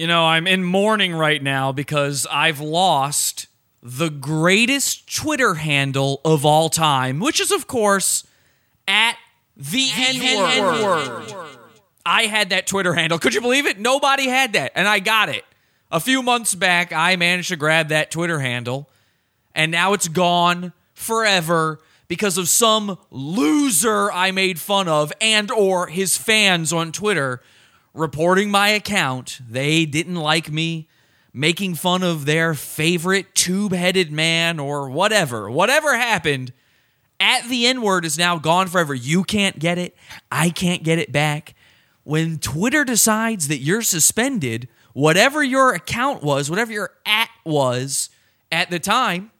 You know, I'm in mourning right now because I've lost the greatest Twitter handle of all time, which is, of course, at the N word. I had that Twitter handle. Could you believe it? Nobody had that, and I got it. A few months back, I managed to grab that Twitter handle, and now it's gone forever because of some loser I made fun of and or his fans on Twitter reporting my account. They didn't like me making fun of their favorite tube-headed man or whatever. Whatever happened, at the N word is now gone forever. You can't get it. I can't get it back. When Twitter decides that you're suspended, whatever your account was, whatever your at was at the time,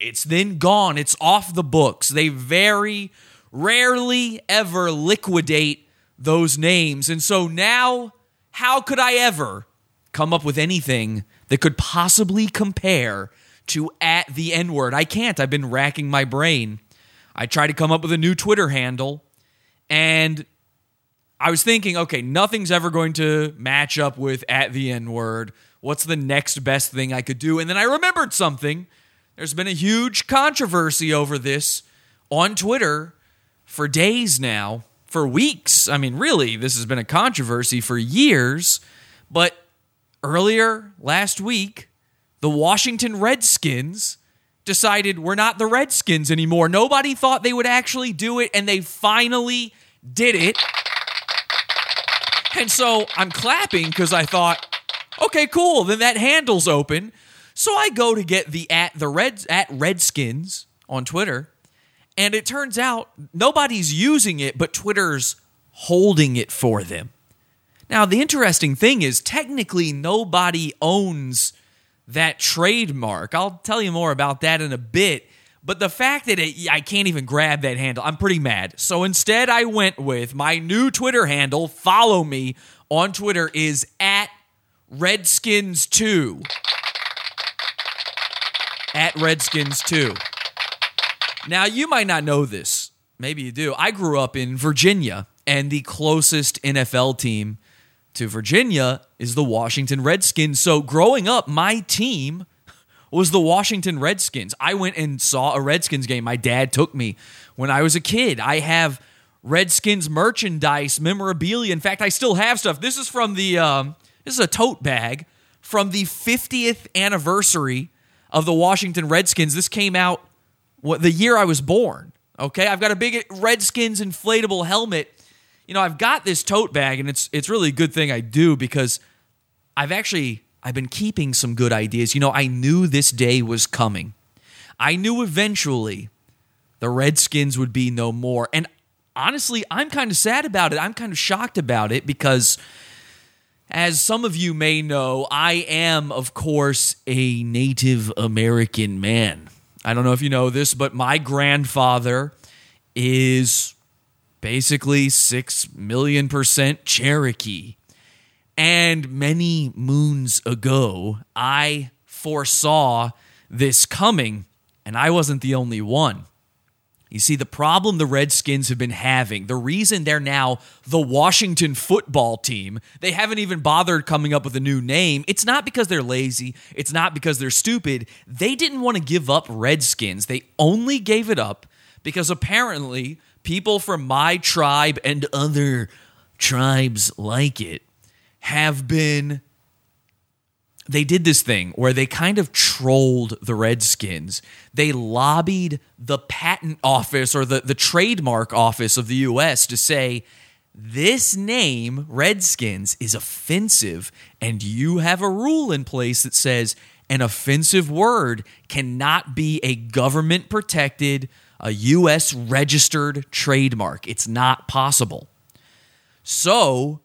it's then gone. It's off the books. They very rarely ever liquidate those names. And so now, how could I ever come up with anything that could possibly compare to at the N word? I can't. I've been racking my brain. I tried to come up with a new Twitter handle, and I was thinking, okay, nothing's ever going to match up with at the N word. What's the next best thing I could do? And then I remembered something. There's been a huge controversy over this on Twitter for days now, for weeks. I mean, really, this has been a controversy for years. But earlier last week, the Washington Redskins decided we're not the Redskins anymore. Nobody thought they would actually do it, and they finally did it. And so I'm clapping because I thought, okay, cool. Then that handle's open. So I go to get the at the Reds at Redskins on Twitter, and it turns out nobody's using it, but Twitter's holding it for them. Now, the interesting thing is, technically, nobody owns that trademark. I'll tell you more about that in a bit. But the fact that it, I can't even grab that handle, I'm pretty mad. So instead, I went with my new Twitter handle. Follow me on Twitter is at Redskins2. At Redskins2. Now, you might not know this. Maybe you do. I grew up in Virginia, and the closest NFL team to Virginia is the Washington Redskins. So growing up, my team was the Washington Redskins. I went and saw a Redskins game. My dad took me when I was a kid. I have Redskins merchandise, memorabilia. In fact, I still have stuff. This is from the um, this is a tote bag from the 50th anniversary of the Washington Redskins. This came out what the year I was born. Okay, I've got a big Redskins inflatable helmet you know, I've got this tote bag, and it's it's really a good thing I do because I've actually I've been keeping some good ideas. You know, I knew this day was coming. I knew eventually the Redskins would be no more. And honestly, I'm kind of sad about it. I'm kind of shocked about it because as some of you may know, I am, of course, a Native American man. I don't know if you know this, but my grandfather is basically 6 million percent Cherokee. And many moons ago, I foresaw this coming, and I wasn't the only one. You see, the problem the Redskins have been having, the reason they're now the Washington football team, they haven't even bothered coming up with a new name. It's not because they're lazy, it's not because they're stupid. They didn't want to give up Redskins. They only gave it up because apparently people from my tribe and other tribes like it have been they did this thing where they kind of trolled the Redskins. They lobbied the patent office or the, the trademark office of the US to say, this name, Redskins, is offensive, and you have a rule in place that says an offensive word cannot be a government protected a US registered trademark. It's not possible. So,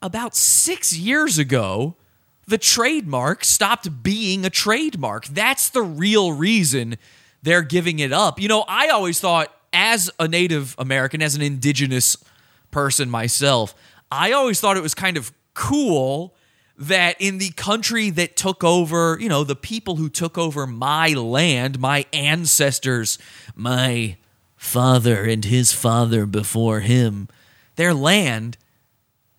about six years ago, the trademark stopped being a trademark. That's the real reason they're giving it up. You know, I always thought, as a Native American, as an indigenous person myself, I always thought it was kind of cool that in the country that took over, you know, the people who took over my land, my ancestors, my father and his father before him, their land,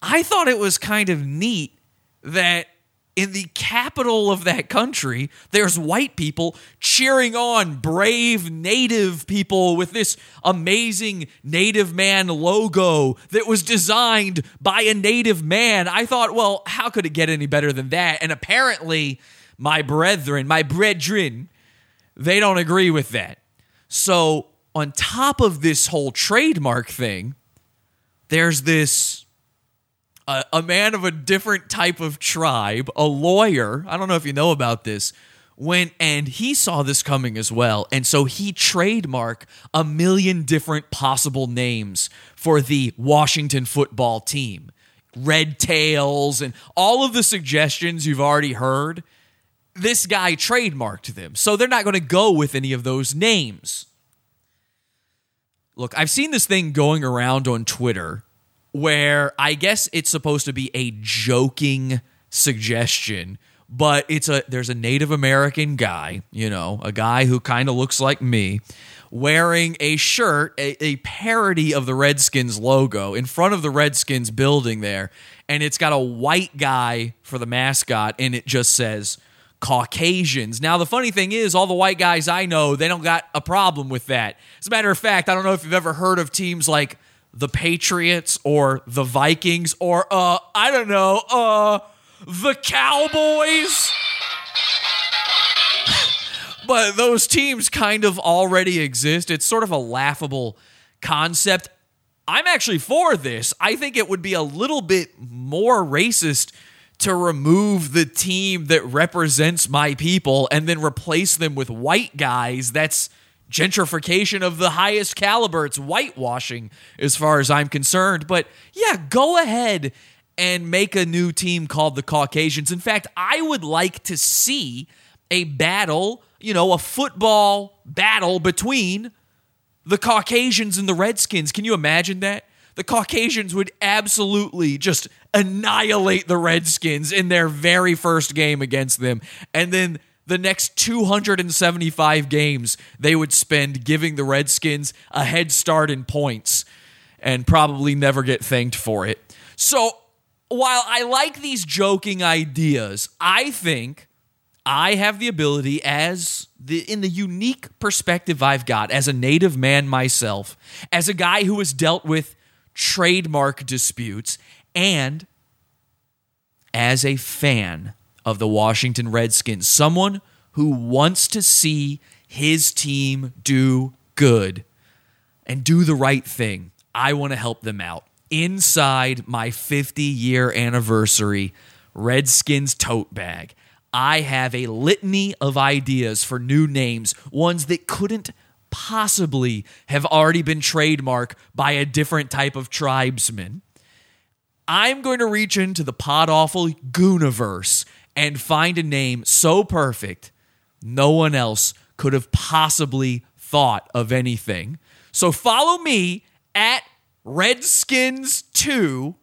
I thought it was kind of neat that in the capital of that country, there's white people cheering on brave native people with this amazing native man logo that was designed by a native man. I thought, well, how could it get any better than that? And apparently, my brethren, my brethren, they don't agree with that. So, on top of this whole trademark thing, there's this a, man of a different type of tribe, a lawyer. I don't know if you know about this went and he saw this coming as well. And so he trademarked a million different possible names for the Washington football team. Red tails and all of the suggestions you've already heard. This guy trademarked them. So they're not going to go with any of those names. Look, I've seen this thing going around on Twitter where I guess it's supposed to be a joking suggestion, but it's a there's a Native American guy, you know, a guy who kind of looks like me, wearing a shirt, a, a parody of the Redskins logo in front of the Redskins building there, and it's got a white guy for the mascot, and it just says Caucasians. Now, the funny thing is, all the white guys I know, they don't got a problem with that. As a matter of fact, I don't know if you've ever heard of teams like the Patriots or the Vikings or uh I don't know, uh the Cowboys. but those teams kind of already exist. It's sort of a laughable concept. I'm actually for this. I think it would be a little bit more racist to remove the team that represents my people and then replace them with white guys. That's gentrification of the highest caliber. It's whitewashing as far as I'm concerned. But yeah, go ahead and make a new team called the Caucasians. In fact, I would like to see a battle, you know, a football battle between the Caucasians and the Redskins. Can you imagine that? The Caucasians would absolutely just annihilate the Redskins in their very first game against them. And then the next 275 games they would spend giving the Redskins a head start in points and probably never get thanked for it. So while I like these joking ideas, I think I have the ability as the in the unique perspective I've got as a native man myself, as a guy who has dealt with trademark disputes and as a fan of the Washington Redskins, someone who wants to see his team do good and do the right thing. I want to help them out. Inside my 50 year anniversary Redskins tote bag, I have a litany of ideas for new names, ones that couldn't possibly have already been trademarked by a different type of tribesman. I'm going to reach into the pod awful Gooniverse and find a name so perfect no one else could have possibly thought of anything. So follow me at Redskins2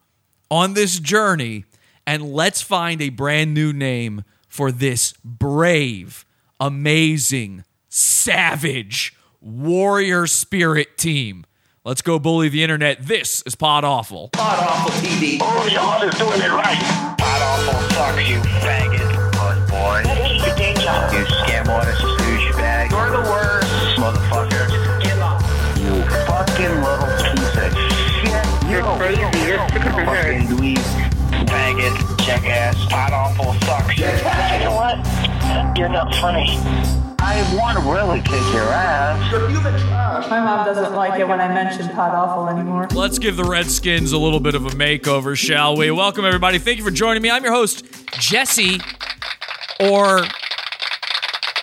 on this journey and let's find a brand new name for this brave, amazing, savage, warrior spirit team. Let's go bully the internet. This is Pod Awful. Pod Awful TV. Oh, y'all is doing it right. Pod Awful sucks, you faggot. Puss boy. You scam artist douchebag. You're the worst. Motherfucker. Give up. You fucking little piece of shit. You're crazy. You're sick of your head. Fucking dweeb. Faggot. Jackass. Pod Awful sucks. You know what? You're not funny. I want to really kick your ass. My mom doesn't like it when I mention Pod Awful anymore. Let's give the Redskins a little bit of a makeover, shall we? Welcome, everybody. Thank you for joining me. I'm your host, Jesse, or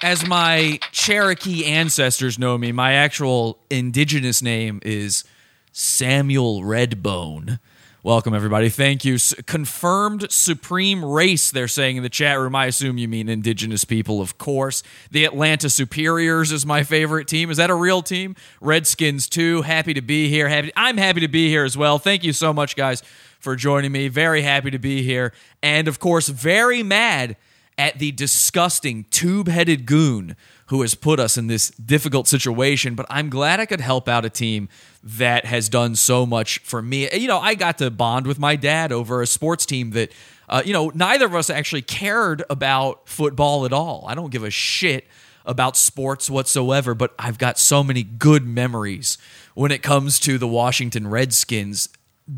as my Cherokee ancestors know me, my actual indigenous name is Samuel Redbone. Welcome, everybody. Thank you. Confirmed supreme race, they're saying in the chat room. I assume you mean indigenous people, of course. The Atlanta Superiors is my favorite team. Is that a real team? Redskins, too. Happy to be here. Happy, I'm happy to be here as well. Thank you so much, guys, for joining me. Very happy to be here. And, of course, very mad at the disgusting tube headed goon who has put us in this difficult situation. But I'm glad I could help out a team that has done so much for me. You know, I got to bond with my dad over a sports team that Uh, you know, neither of us actually cared about football at all. I don't give a shit about sports whatsoever, but I've got so many good memories when it comes to the Washington Redskins.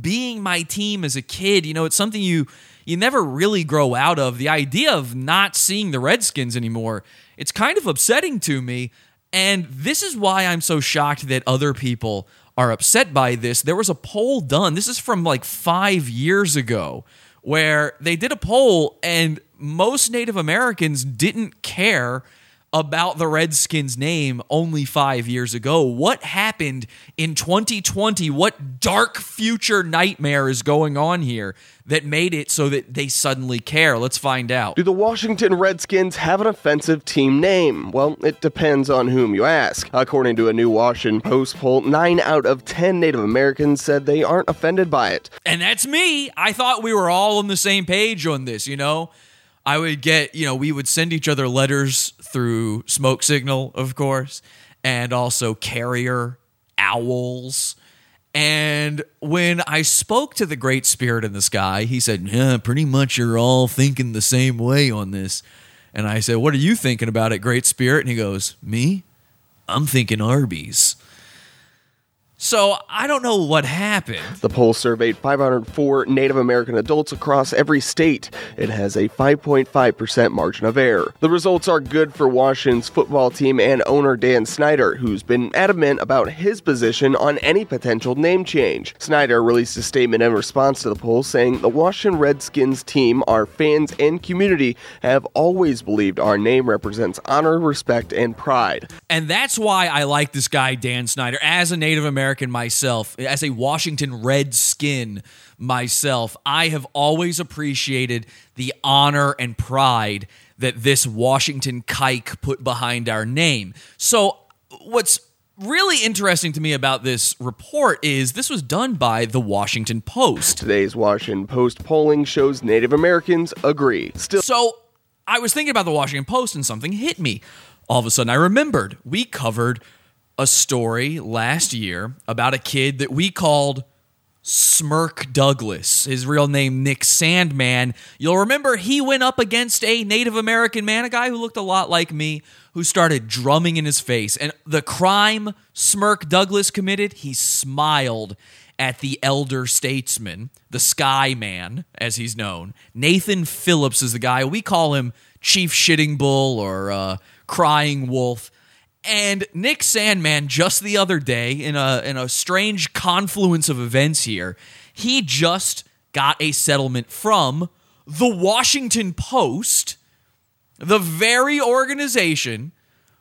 Being my team as a kid, you know, it's something you you never really grow out of. The idea of not seeing the Redskins anymore, it's kind of upsetting to me. And this is why I'm so shocked that other people are upset by this. There was a poll done. This is from like 5 years ago where they did a poll and most Native Americans didn't care about the Redskins name only five years ago. What happened in 2020? What dark future nightmare is going on here that made it so that they suddenly care? Let's find out. Do the Washington Redskins have an offensive team name? Well, it depends on whom you ask. According to a new Washington Post poll, 9 out of 10 Native Americans said they aren't offended by it. And that's me. I thought we were all on the same page on this, you know? I would get, you know, we would send each other letters through Smoke Signal, of course, and also Carrier, Owls. And when I spoke to the Great Spirit in the Sky, he said, Yeah, pretty much you're all thinking the same way on this. And I said, What are you thinking about it, Great Spirit? And he goes, Me? I'm thinking Arby's. So I don't know what happened. The poll surveyed 504 Native American adults across every state. It has a 5.5% margin of error. The results are good for Washington's football team and owner Dan Snyder, who's been adamant about his position on any potential name change. Snyder released a statement in response to the poll saying the Washington Redskins team, our fans, and community have always believed our name represents honor, respect, and pride. And that's why I like this guy, Dan Snyder, as a Native American myself, as a Washington Redskin myself. I have always appreciated the honor and pride that this Washington kike put behind our name. So, what's really interesting to me about this report is this was done by the Washington Post. Today's Washington Post polling shows Native Americans agree. Still, So I was thinking about the Washington Post and something hit me. All of a sudden, I remembered we covered a story last year about a kid that we called Smirk Douglas. His real name, Nick Sandmann. You'll remember he went up against a Native American man, a guy who looked a lot like me, who started drumming in his face. And the crime Smirk Douglas committed, he smiled at the elder statesman, the Sky Man, as he's known. Nathan Phillips is the guy. We call him Chief Shitting Bull or uh, Crying Wolf. And Nick Sandmann, just the other day, in a in a strange confluence of events here, he just got a settlement from the Washington Post, the very organization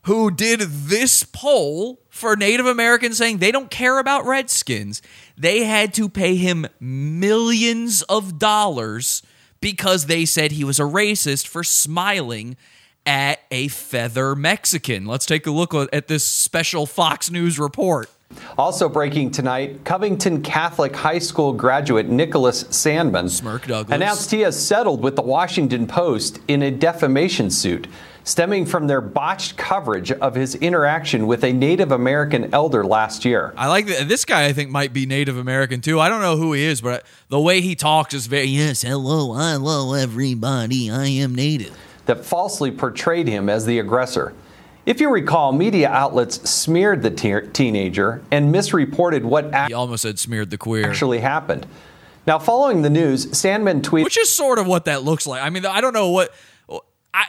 who did this poll for Native Americans saying they don't care about Redskins. They had to pay him millions of dollars because they said he was a racist for smiling at a feather Mexican. Let's take a look at this special Fox News report. Also breaking tonight, Covington Catholic High School graduate Nicholas Sandmann announced he has settled with the Washington Post in a defamation suit stemming from their botched coverage of his interaction with a Native American elder last year. I like that. This guy, I think, might be Native American too. I don't know who he is, but the way he talks is very, yes, hello, hello, everybody. I am Native. That falsely portrayed him as the aggressor. If you recall, media outlets smeared the te- teenager and misreported what He almost said smeared the queer. actually happened. Now, following the news, Sandmann tweeted. which is sort of what that looks like. I mean, I don't know what. I,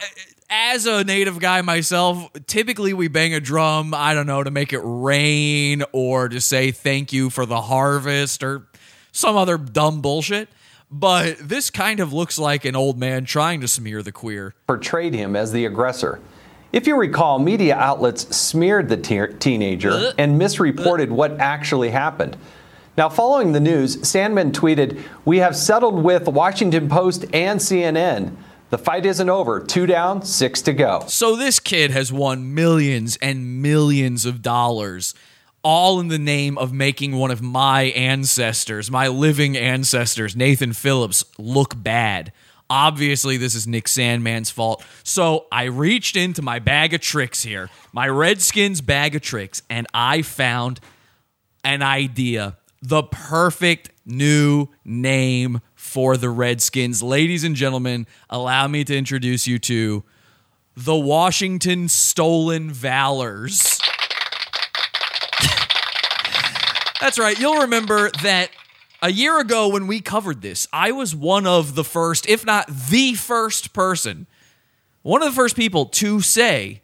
as a native guy myself, typically we bang a drum. I don't know to make it rain or to say thank you for the harvest or some other dumb bullshit. But this kind of looks like an old man trying to smear the queer. portrayed him as the aggressor. If you recall, media outlets smeared the te- teenager uh. and misreported what actually happened. Now, following the news, Sandmann tweeted, We have settled with Washington Post and CNN. The fight isn't over. Two down, six to go. So this kid has won millions and millions of dollars, all in the name of making one of my ancestors, my living ancestors, Nathan Phillips, look bad. Obviously, this is Nick Sandmann's fault. So I reached into my bag of tricks here, my Redskins bag of tricks, and I found an idea the perfect new name for the Redskins. Ladies and gentlemen, allow me to introduce you to the Washington Stolen Valors. That's right. You'll remember that a year ago when we covered this, I was one of the first, if not the first person, one of the first people to say,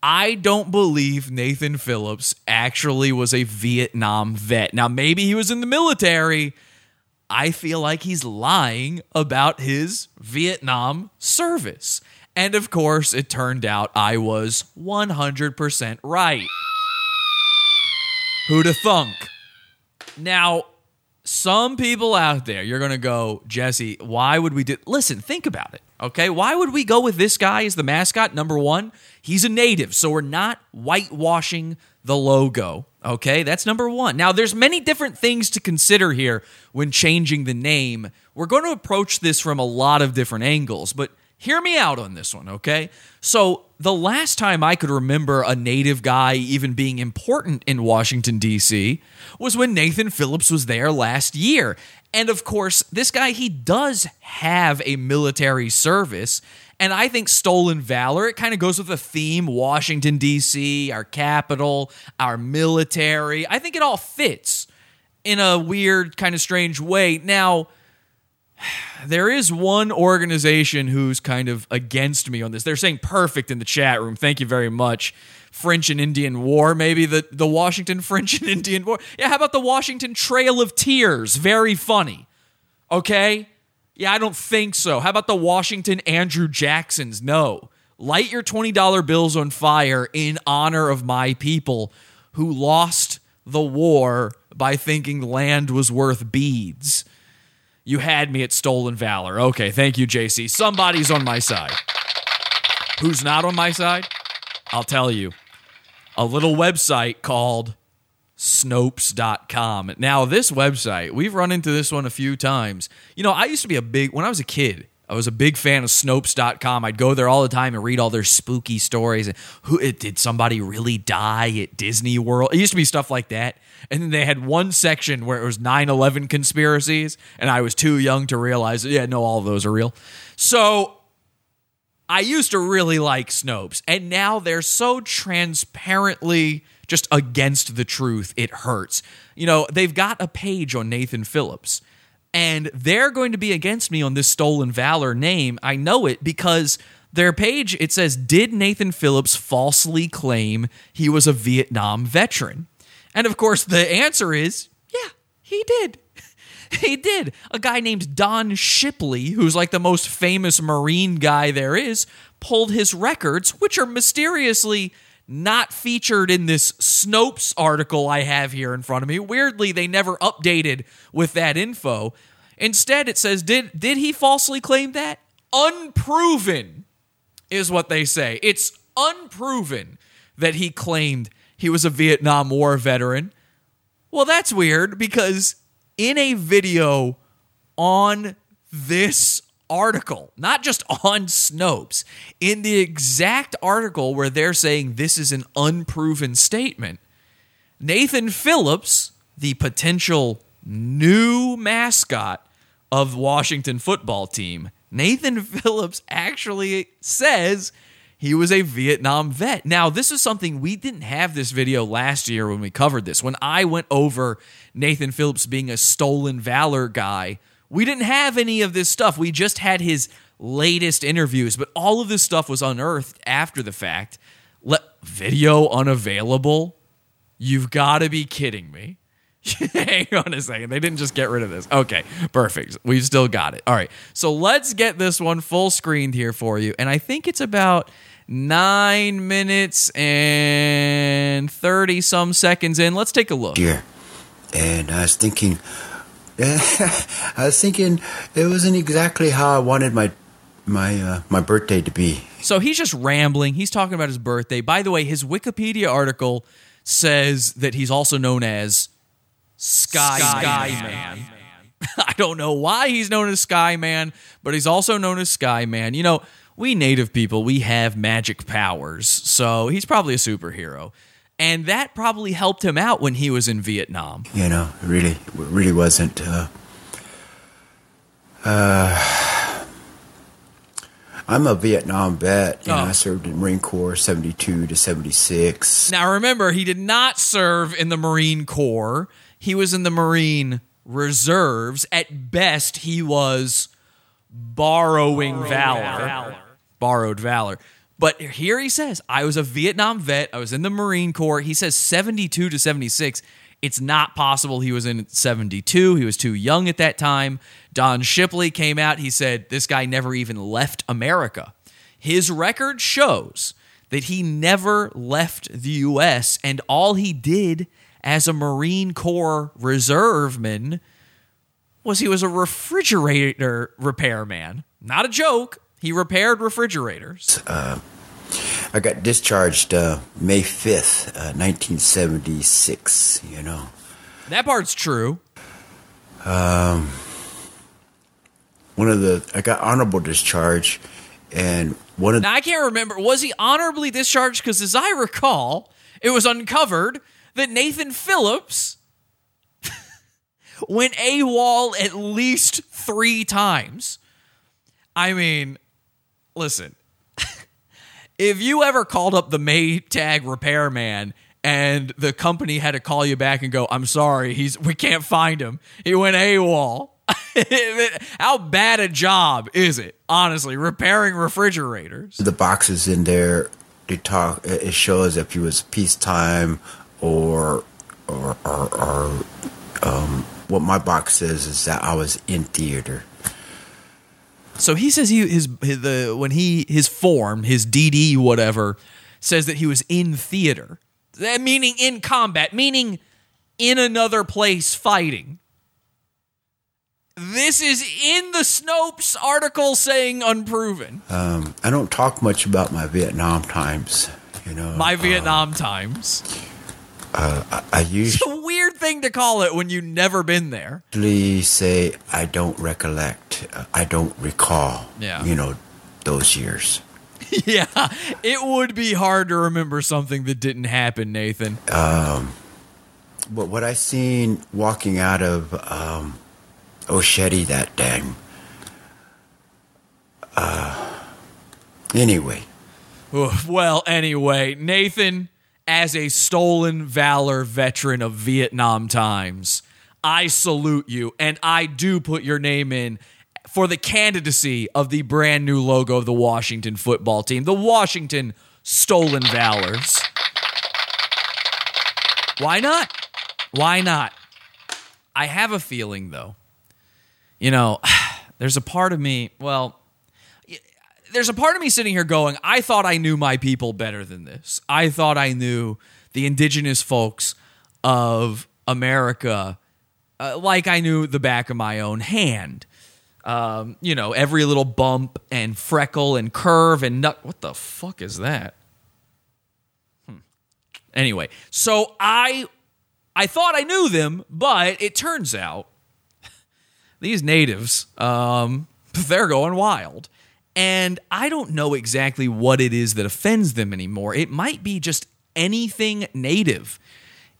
I don't believe Nathan Phillips actually was a Vietnam vet. Now, maybe he was in the military. I feel like he's lying about his Vietnam service. And of course, it turned out I was 100% right. Who'da thunk? Now, some people out there, you're going to go, Jesse, why would we do? Listen, think about it. Okay. Why would we go with this guy as the mascot? Number one, he's a native. So we're not whitewashing the logo. Okay. That's number one. Now, there's many different things to consider here when changing the name. We're going to approach this from a lot of different angles, but hear me out on this one. Okay. So the last time I could remember a native guy even being important in Washington, D.C., was when Nathan Phillips was there last year. And of course, this guy, he does have a military service. And I think stolen valor, it kind of goes with the theme Washington, D.C., our capital, our military. I think it all fits in a weird, kind of strange way. Now, there is one organization who's kind of against me on this. They're saying perfect in the chat room. Thank you very much. French and Indian War, maybe the, the Washington French and Indian War. Yeah, how about the Washington Trail of Tears? Very funny. Okay? Yeah, I don't think so. How about the Washington Andrew Jacksons? No. Light your $20 bills on fire in honor of my people who lost the war by thinking land was worth beads. You had me at stolen valor. Okay, thank you, JC. Somebody's on my side. Who's not on my side? I'll tell you. A little website called Snopes.com. Now, this website, we've run into this one a few times. You know, I used to be a big, when I was a kid, I was a big fan of Snopes.com. I'd go there all the time and read all their spooky stories. And who did somebody really die at Disney World? It used to be stuff like that. And then they had one section where it was 9/11 conspiracies, and I was too young to realize, yeah, no, all of those are real. So I used to really like Snopes, and now they're so transparently just against the truth, it hurts. You know, they've got a page on Nathan Phillips and they're going to be against me on this stolen valor name. I know it because their page it says did Nathan Phillips falsely claim he was a Vietnam veteran? And of course the answer is yeah, he did. he did. A guy named Don Shipley, who's like the most famous Marine guy there is, pulled his records, which are mysteriously not featured in this Snopes article I have here in front of me. Weirdly, they never updated with that info. Instead, it says, did, did he falsely claim that? Unproven is what they say. It's unproven that he claimed he was a Vietnam War veteran. Well, that's weird because in a video on this article, not just on Snopes, in the exact article where they're saying this is an unproven statement, Nathan Phillips, the potential new mascot of Washington football team, Nathan Phillips actually says he was a Vietnam vet. Now, this is something we didn't have this video last year when we covered this. When I went over Nathan Phillips being a stolen valor guy, we didn't have any of this stuff. We just had his latest interviews, but all of this stuff was unearthed after the fact. Le- video unavailable? You've got to be kidding me. Hang on a second. They didn't just get rid of this. Okay, perfect. We've still got it. All right. So let's get this one full screened here for you. And I think it's about nine minutes and 30 some seconds in. Let's take a look. Here. And I was thinking, I was thinking it wasn't exactly how I wanted my my uh, my birthday to be. So he's just rambling. He's talking about his birthday. By the way, his Wikipedia article says that he's also known as Sky, Sky Man. Man. I don't know why he's known as Sky Man, but he's also known as Sky Man. You know, we native people, we have magic powers, so he's probably a superhero. And that probably helped him out when he was in Vietnam. You know, really, really wasn't. Uh, I'm a Vietnam vet. You know, Oh. I served in Marine Corps 72 to 76. Now remember, he did not serve in the Marine Corps. He was in the Marine Reserves. At best, he was borrowing valor. Borrowed valor. But here he says, I was a Vietnam vet. I was in the Marine Corps. He says 72 to 76. It's not possible he was in 72. He was too young at that time. Don Shipley came out. He said this guy never even left America. His record shows that he never left the U.S., and all he did as a Marine Corps reserveman was he was a refrigerator repairman. Not a joke. He repaired refrigerators. I got discharged uh, May 5th, uh, 1976, you know. That part's true. Um, One of the, I got honorable discharge, and one of Now I can't remember. Was he honorably discharged? Because as I recall, it was uncovered that Nathan Phillips went AWOL at least three times. I mean, listen, if you ever called up the Maytag repairman and the company had to call you back and go, "I'm sorry, he's we can't find him. He went AWOL." How bad a job is it? Honestly, repairing refrigerators. the boxes in there, they talk, it shows if you was peacetime or, or, or, or um, what my box says is that I was in theater. So he says he his, his the when he his form his DD whatever says that he was in theater, that meaning in combat, meaning in another place fighting. This is in the Snopes article saying unproven. Um, I don't talk much about my Vietnam times, you know. My Vietnam times. I, I It's a weird thing to call it when you've never been there. usually say I don't recollect, uh, I don't recall, Yeah. you know, those years. yeah, it would be hard to remember something that didn't happen, Nathan. Um, But what I seen walking out of um, Oshedi that day. Uh, anyway, Well, anyway, Nathan, as a stolen valor veteran of Vietnam times, I salute you and I do put your name in for the candidacy of the brand new logo of the Washington football team, the Washington Stolen Valors. Why not? Why not? I have a feeling, though. You know, there's a part of me, well, there's a part of me sitting here going, I thought I knew my people better than this. I thought I knew the indigenous folks of America uh, like I knew the back of my own hand. Um, you know, every little bump and freckle and curve and nut. What the fuck is that? Hmm. Anyway, so I I thought I knew them, but it turns out these natives, um, they're going wild. And I don't know exactly what it is that offends them anymore. It might be just anything native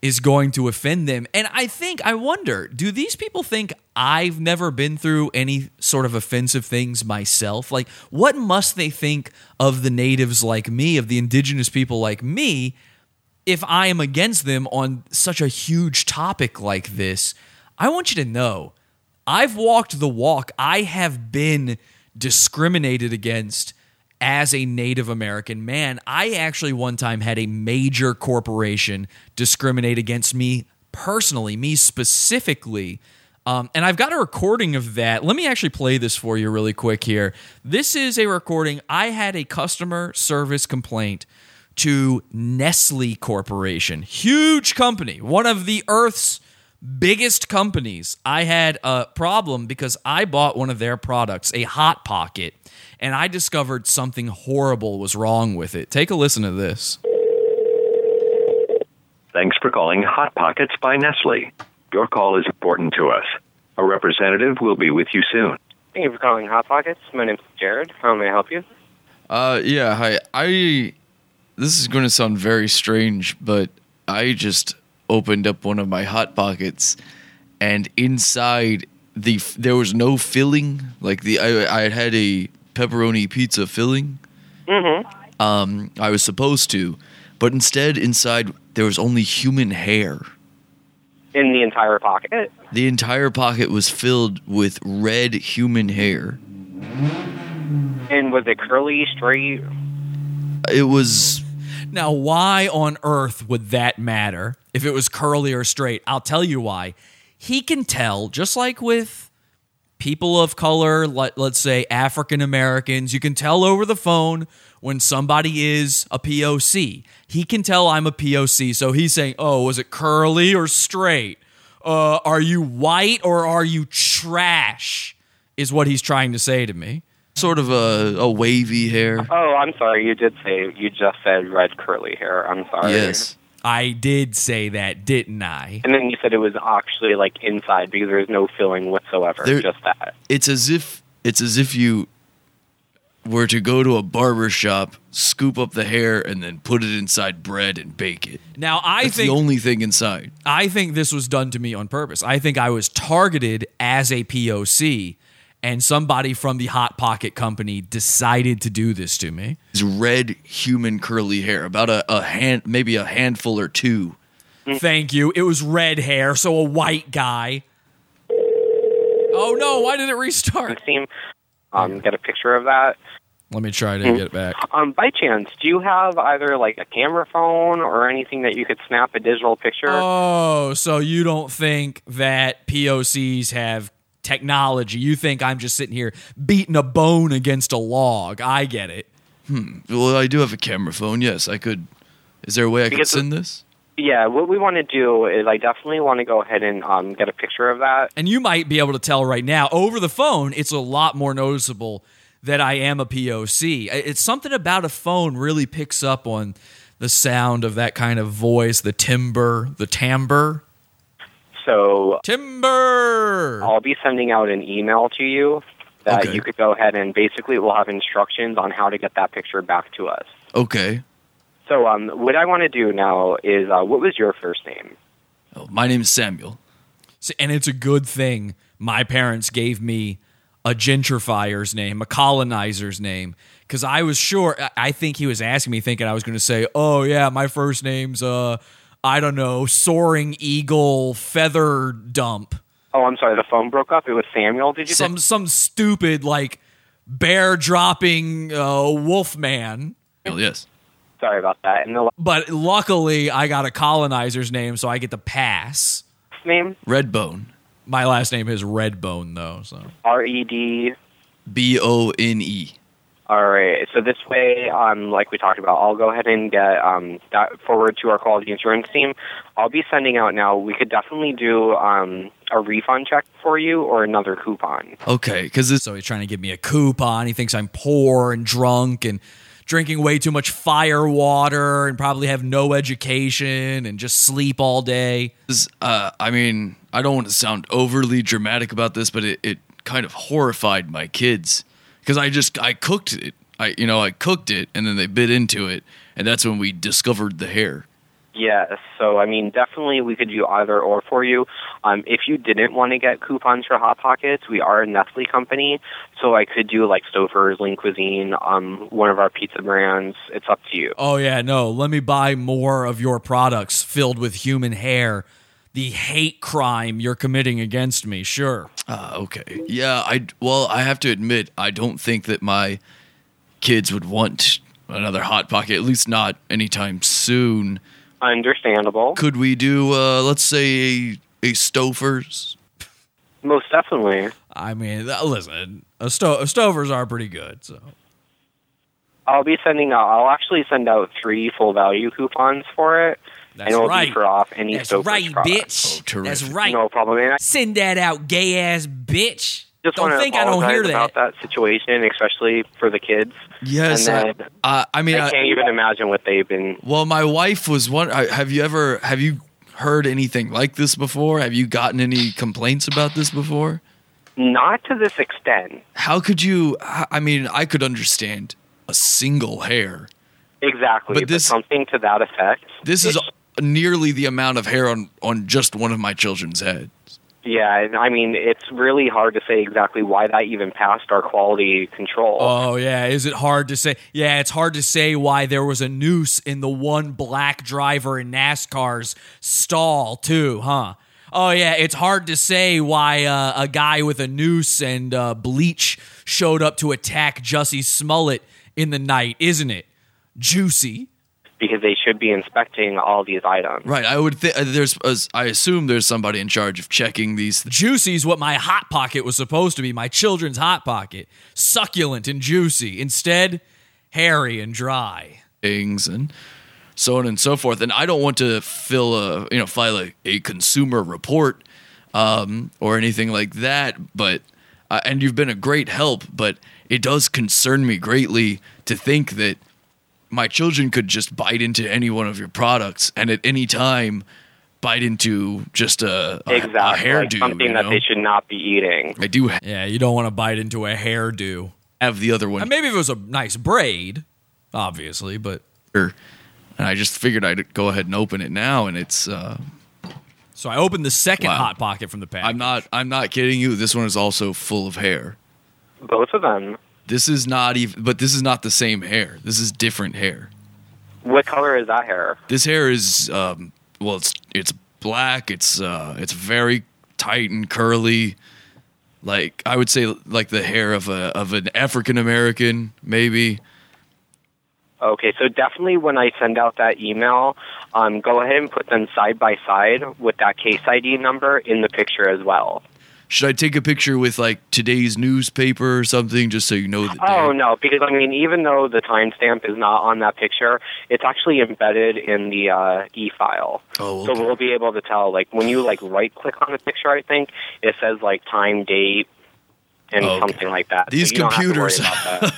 is going to offend them. And I think, I wonder, do these people think I've never been through any sort of offensive things myself? Like, what must they think of the natives like me, of the indigenous people like me, if I am against them on such a huge topic like this? I want you to know I've walked the walk. I have been discriminated against as a Native American man. I actually one time had a major corporation discriminate against me personally, me specifically. Um, and I've got a recording of that. Let me actually play this for you really quick here. This is a recording. I had a customer service complaint to Nestle Corporation, huge company, one of the Earth's biggest companies. I had a problem because I bought one of their products, a Hot Pocket, and I discovered something horrible was wrong with it. Take a listen to this. Thanks for calling Hot Pockets by Nestle. Your call is important to us. A representative will be with you soon. Thank you for calling Hot Pockets. My name's Jared. How may I help you? Uh, yeah, hi. I. This is going to sound very strange, but I just opened up one of my hot pockets, and inside the there was no filling. Like the I, I had had a pepperoni pizza filling. Mm-hmm. Um, I was supposed to, but instead inside there was only human hair. In the entire pocket. The entire pocket was filled with red human hair. And was it curly, straight? It was Now, why on earth would that matter if it was curly or straight? I'll tell you why. He can tell, just like with people of color, let, let's say African Americans, you can tell over the phone when somebody is a POC. He can tell I'm a POC. So he's saying, oh, was it curly or straight? Uh, are you white or are you trash? Is what he's trying to say to me. sort of a, a wavy hair. Oh, I'm sorry. You did say you just said red curly hair. I'm sorry. Yes. I did say that, didn't I? And then you said it was actually like inside because there's no filling whatsoever. There- just that. It's as if it's as if you were to go to a barber shop, scoop up the hair, and then put it inside bread and bake it. Now I That's think the only thing inside. I think this was done to me on purpose. I think I was targeted as a POC, and somebody from the Hot Pocket company decided to do this to me. It's red human curly hair, about a, a hand, maybe a handful or two. Thank you. It was red hair, so a white guy. Oh no! Why did it restart? Team, um, get a picture of that. Let me try to Hmm. get it back. Um, by chance, do you have either like a camera phone or anything that you could snap a digital picture? Oh, so you don't think that POCs have technology? You think I'm just sitting here beating a bone against a log? I get it. Hmm. Well, I do have a camera phone. Yes, I could. Is there a way I could Because- send this? Yeah, what we want to do is I definitely want to go ahead and um, get a picture of that. And you might be able to tell right now over the phone, it's a lot more noticeable that I am a POC. It's something about a phone really picks up on the sound of that kind of voice, the timbre, the timbre. So timber. I'll be sending out an email to you that Okay. you could go ahead and basically we'll have instructions on how to get that picture back to us. Okay. So um, what I want to do now is uh, what was your first name? Oh, my name is Samuel. So- And it's a good thing my parents gave me a gentrifier's name, a colonizer's name, because I was sure. I- I think he was asking me, thinking I was going to say, "Oh yeah, my first name's uh, I don't know, soaring eagle feather dump." Oh, I'm sorry, the phone broke up. It was Samuel. Did you some say? some stupid like bear dropping uh, wolf man. Yes. Sorry about that. And the But luckily, I got a colonizer's name, so I get the pass. name Redbone. My last name is Redbone, though. So R E D. B O N E. All right. So this way, um, like we talked about, I'll go ahead and get um, that forward to our quality insurance team. I'll be sending out now. We could definitely do um, a refund check for you or another coupon. Okay, because it's so he's trying to give me a coupon. He thinks I'm poor and drunk and drinking way too much fire water and probably have no education and just sleep all day. Uh, I mean, I don't want to sound overly dramatic about this, but it, it kind of horrified my kids because I just I cooked it. I you know I cooked it and then they bit into it, and that's when we discovered the hair. Yes. So, I mean, definitely we could do either or for you. Um, if you didn't want to get coupons for Hot Pockets, we are a Nestle company, so I could do like Stouffer's, Lean Cuisine, um, one of our pizza brands. It's up to you. Oh yeah, no. Let me buy more of your products filled with human hair. The hate crime you're committing against me. Sure. Uh, okay. Yeah, I well, I have to admit, I don't think that my kids would want another hot pocket, at least not anytime soon. Understandable. Could we do, uh, let's say, a, a Stouffer's? Most definitely. I mean, listen, a sto- Stovers are pretty good. So I'll be sending out. I'll actually send out three full value coupons for it. That's and it'll right. be for off any That's Stouffer's right, products. bitch. That's right. No problem. And I Send that out, gay ass bitch. just don't want to think I don't hear apologize that. about that situation, especially for the kids. Yes, And I, then uh, I mean, I I, can't even imagine what they've been. well, my wife was one. I- Have you ever have you heard anything like this before? Have you gotten any complaints about this before? Not to this extent. How could you? I I mean, I could understand a single hair. Exactly. But But, this- something to that effect. This is nearly the amount of hair on on just one of my children's heads. Yeah, and I mean, it's really hard to say exactly why that even passed our quality control. Oh yeah, is it hard to say? Yeah, it's hard to say why there was a noose in the one black driver in NASCAR's stall too, huh? Oh yeah, it's hard to say why uh, a guy with a noose and uh, bleach showed up to attack Jussie Smollett in the night, isn't it? Juicy. Because they should be inspecting all these items. Right. I would think there's. as- I assume there's somebody in charge of checking these Juicy's what my hot pocket was supposed to be, my children's hot pocket. Succulent and juicy. Instead, hairy and dry. things and so on and so forth. And I don't want to fill a you know file a, a consumer report um, or anything like that. But uh, and you've been a great help, but it does concern me greatly to think that my children could just bite into any one of your products and at any time bite into just a, a, Exactly, a like hairdo. something you that they should not be eating. I do Yeah, you don't want to bite into a hairdo. have the other one And maybe if it was a nice braid, obviously, but here, and I just figured I'd go ahead and open it now, and it's. Uh, so I opened the second Wow. hot pocket from the pack. I'm not. I'm not kidding you. This one is also full of hair. Both of them. This is not even. But this is not the same hair. This is different hair. What color is that hair? This hair is. Um, well, it's it's black. It's uh, it's very tight and curly. Like I would say, like the hair of a of an African American, maybe. Okay, so definitely when I send out that email, um, go ahead and put them side by side with that case ID number in the picture as well. Should I take a picture with like today's newspaper or something, just so you know that? Oh no, because I mean, even though the timestamp is not on that picture, it's actually embedded in the uh, e-file. Oh, So we'll be able to tell, like, when you like right click on the picture, I think it says like time, date, and Oh, okay. something like that. These you don't have to worry computers,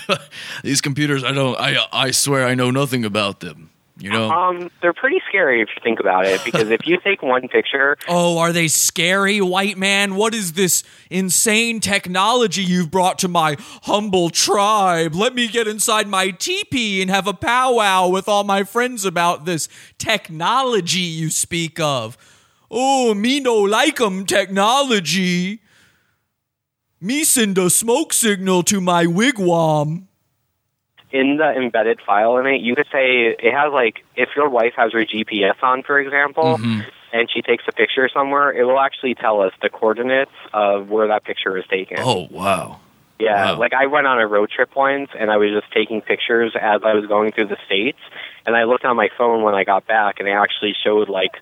that. these computers, I don't. I I swear I know nothing about them. You know. Um, they're pretty scary if you think about it, because if you take one picture, Oh, are they scary, white man? What is this insane technology you've brought to my humble tribe? Let me get inside my teepee and have a powwow with all my friends about this technology you speak of. Oh, me no like 'em technology. Me send a smoke signal to my wigwam. In the embedded file in it, you could say it has like if your wife has her GPS on, for example, mm-hmm. and she takes a picture somewhere, it will actually tell us the coordinates of where that picture is taken. Oh wow. Yeah, Wow. like I went on a road trip once and I was just taking pictures as I was going through the states, and I looked on my phone when I got back, and it actually showed like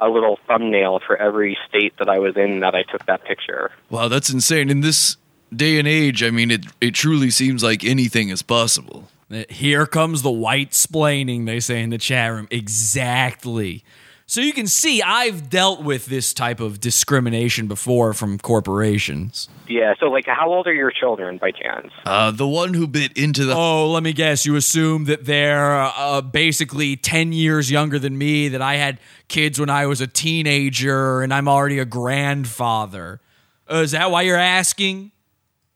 a little thumbnail for every state that I was in that I took that picture. Wow, that's insane. In this day and age, I mean, it it truly seems like anything is possible. Here comes the white splaining, they say in the chat room. Exactly. So you can see I've dealt with this type of discrimination before from corporations. Yeah, so like, how old are your children by chance? Uh, the one who bit into the Oh, let me guess. You assume that they're uh, basically 10 years younger than me, that I had kids when I was a teenager, and I'm already a grandfather. Uh, is that why you're asking?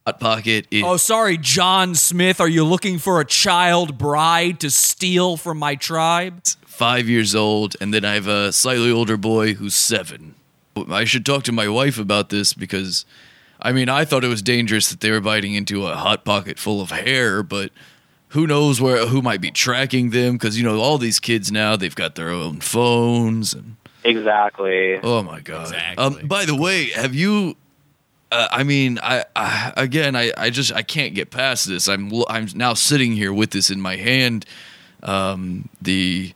Hot pocket is Oh, sorry, John Smith. Are you looking for a child bride to steal from my tribe? five years old, and then I have a slightly older boy who's seven. I should talk to my wife about this because, I mean, I thought it was dangerous that they were biting into a hot pocket full of hair, but who knows where who might be tracking them? Because you know, all these kids now they've got their own phones and. Exactly. Oh my god! Exactly. Um, by the way, have you? Uh, I mean, I, I again, I, I just I can't get past this. I'm I'm now sitting here with this in my hand, um, the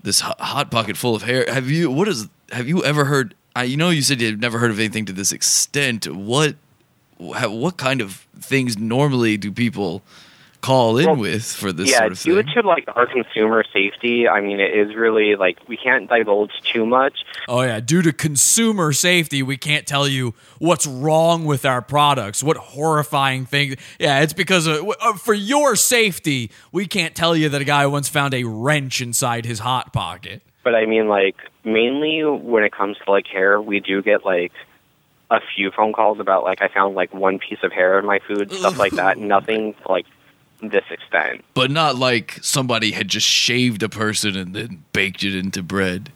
this hot pocket full of hair. Have you? What is? Have you ever heard? I you know you said you've never heard of anything to this extent. What? What kind of things normally do people call in Well, with for this yeah, sort of due thing? to like our consumer safety, I mean, it is really like we can't divulge too much. Oh, yeah. Due to consumer safety, we can't tell you what's wrong with our products, what horrifying things. Yeah, it's because of, uh, for your safety, we can't tell you that a guy once found a wrench inside his hot pocket. But I mean, like mainly when it comes to like hair, we do get like a few phone calls about like I found like one piece of hair in my food, stuff like that. Nothing like this extent. but not like somebody had just shaved a person and then baked it into bread.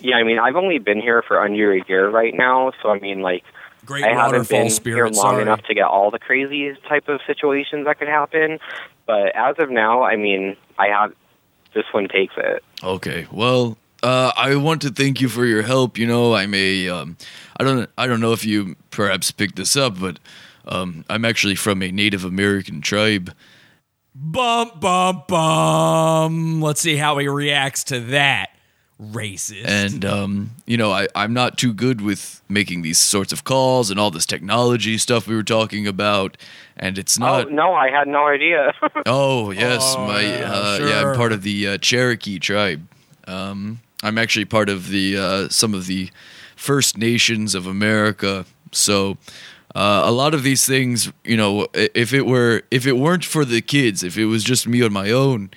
Yeah, I mean, I've only been here for under a year right now, so I mean, like, Great I haven't been spirit. here long sorry. enough to get all the crazy type of situations that could happen. But as of now, I mean, I have this one takes it. Okay. Well, uh, I want to thank you for your help. You know, I'm a, um, I don't, I don't know if you perhaps picked this up, but um, I'm actually from a Native American tribe. Bum bum bum. Let's see how he reacts to that. Racist. And um, you know, I, I'm not too good with making these sorts of calls and all this technology stuff we were talking about. And it's not. oh no, I had no idea. Oh yes, Oh, my yeah, uh, yeah. I'm part of the uh, Cherokee tribe. Um, I'm actually part of the uh, some of the First Nations of America. So uh, a lot of these things, you know, if it were if it weren't for the kids, if it was just me on my own,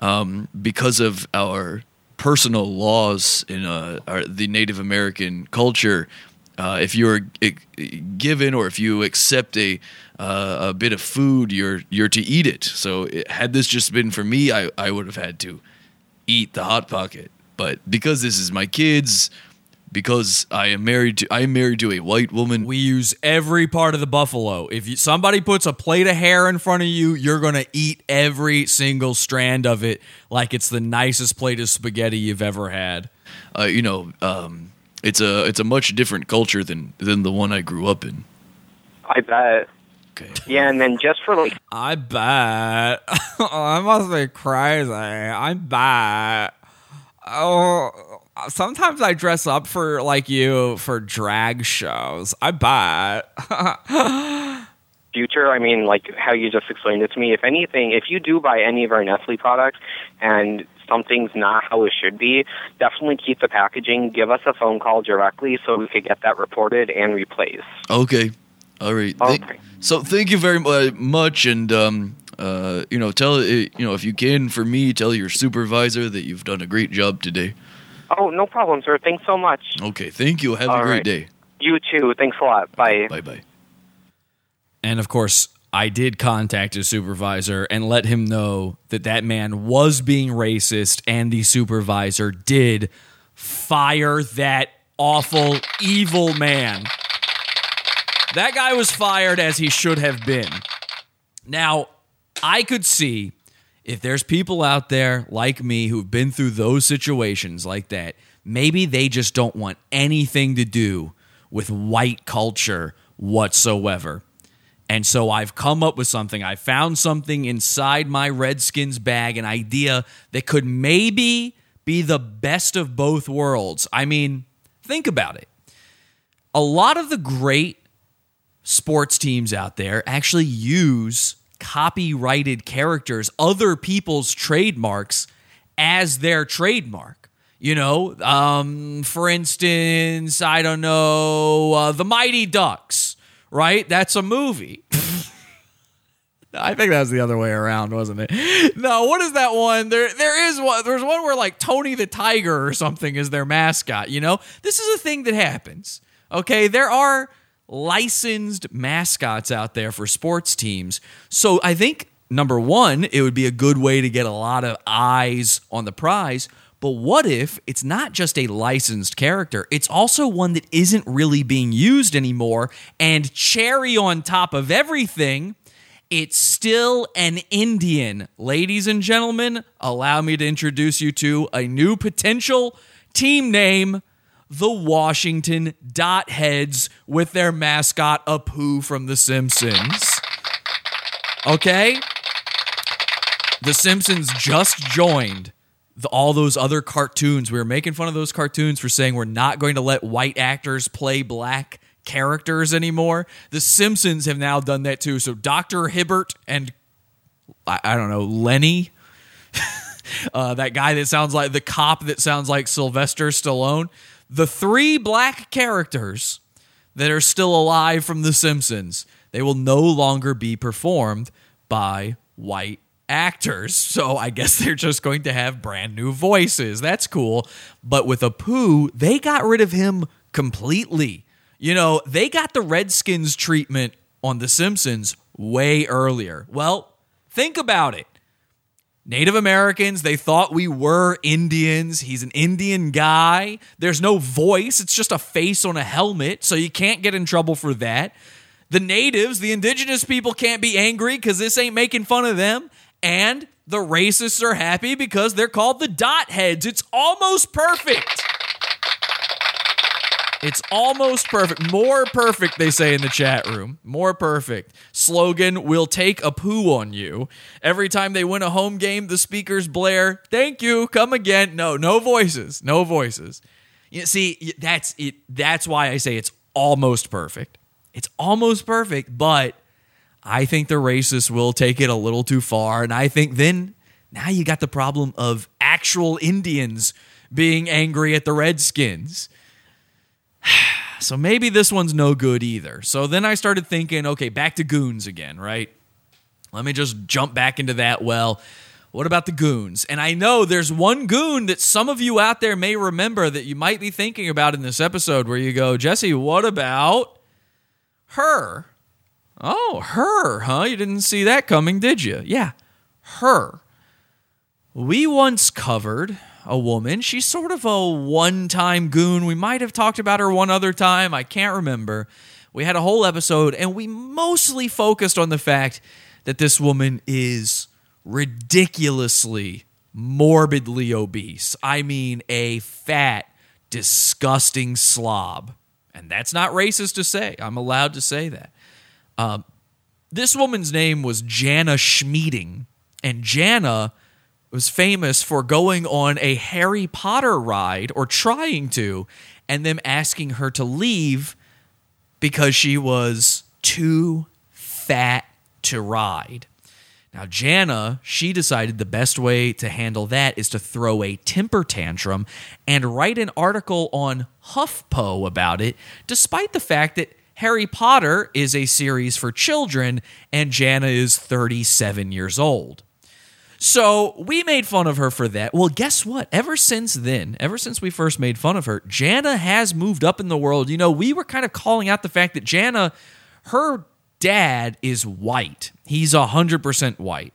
um, because of our personal laws in uh, our, the Native American culture, uh, if you're given or if you accept a uh, a bit of food, you're you're to eat it. So it, had this just been for me, I, I would have had to eat the hot pocket. But because this is my kids, because I am married to I am married to a white woman. we use every part of the buffalo. If you, somebody puts a plate of hair in front of you, you're going to eat every single strand of it like it's the nicest plate of spaghetti you've ever had. uh, you know, um, it's a it's a much different culture than than the one I grew up in. I bet. Okay. Yeah, and then just for like I bet. I must be crazy. I bet. Oh, sometimes I dress up for like you for drag shows. I bet. future, I mean, like how you just explained it to me. If anything, if you do buy any of our Nestle products and something's not how it should be, definitely keep the packaging. Give us a phone call directly so we could get that reported and replaced. Okay. All right. Thank- Okay. so thank you very much, and um, uh, you know, tell uh, you know if you can for me, tell your supervisor that you've done a great job today. Oh, no problem, sir. Thanks so much. Okay. Thank you. Have a great right. day. You too. Thanks a lot. Bye. Bye bye. And of course, I did contact his supervisor and let him know that that man was being racist, and the supervisor did fire that awful, evil man. That guy was fired as he should have been. Now, I could see if there's people out there like me who've been through those situations like that, maybe they just don't want anything to do with white culture whatsoever. And so I've come up with something. I found something inside my Redskins bag, an idea that could maybe be the best of both worlds. I mean, think about it. A lot of the great sports teams out there actually use copyrighted characters, other people's trademarks, as their trademark. You know, um, for instance, I don't know, uh, the Mighty Ducks, right? That's a movie. I think that was the other way around, wasn't it? No, what is that one? There, there is one. There's one where like Tony the Tiger or something is their mascot. You know, this is a thing that happens. Okay, there are licensed mascots out there for sports teams. So I think number one, it would be a good way to get a lot of eyes on the prize. But what if it's not just a licensed character? It's also one that isn't really being used anymore. And cherry on top of everything, it's still an Indian. Ladies and gentlemen, allow me to introduce you to a new potential team name the Washington Dot Heads with their mascot Apu from The Simpsons. Okay? The Simpsons just joined the, all those other cartoons. We were making fun of those cartoons for saying we're not going to let white actors play black characters anymore. The Simpsons have now done that too. So Dr. Hibbert and I, I don't know, Lenny, uh, that guy that sounds like the cop that sounds like Sylvester Stallone, the three black characters that are still alive from The Simpsons, they will no longer be performed by white actors. So I guess they're just going to have brand new voices. That's cool. But with Apu, they got rid of him completely. You know, they got the Redskins treatment on The Simpsons way earlier. Well, think about it. Native Americans, they thought we were Indians. He's an Indian guy. There's no voice, it's just a face on a helmet, so you can't get in trouble for that. The natives, the indigenous people can't be angry because this ain't making fun of them. And the racists are happy because they're called the dot heads. It's almost perfect. It's almost perfect. More perfect, they say in the chat room. More perfect. Slogan, we'll take a poo on you. Every time they win a home game, the speakers blare, thank you, come again. No, no voices. No voices. You see, that's it. That's why I say it's almost perfect. It's almost perfect, but I think the racists will take it a little too far. And I think then now you got the problem of actual Indians being angry at the Redskins. So maybe this one's no good either. So then I started thinking, okay, back to goons again, right? Let me just jump back into that. Well, what about the goons? And I know there's one goon that some of you out there may remember that you might be thinking about in this episode where you go, Jesse, what about her? Oh, her, huh? You didn't see that coming, did you? Yeah, her. We once covered a woman. She's sort of a one time goon. We might have talked about her one other time. I can't remember. We had a whole episode, and we mostly focused on the fact that this woman is ridiculously, morbidly obese. I mean, a fat, disgusting slob. And that's not racist to say. I'm allowed to say that. Um, this woman's name was Jana Schmieding, and Jana was famous for going on a Harry Potter ride or trying to, and them asking her to leave because she was too fat to ride. Now, Jana, she decided the best way to handle that is to throw a temper tantrum and write an article on HuffPo about it, despite the fact that Harry Potter is a series for children and Jana is 37 years old. So we made fun of her for that. Well, guess what? Ever since then, ever since we first made fun of her, Jana has moved up in the world. You know, we were kind of calling out the fact that Jana, her dad is white. He's 100% white.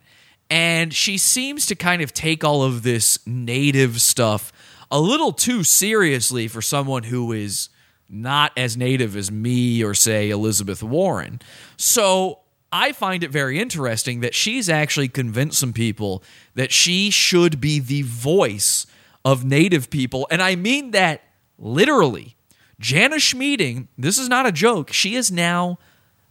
And she seems to kind of take all of this native stuff a little too seriously for someone who is not as native as me or, say, Elizabeth Warren. So I find it very interesting that she's actually convinced some people that she should be the voice of Native people. And I mean that literally. Jana Schmieding, this is not a joke, she is now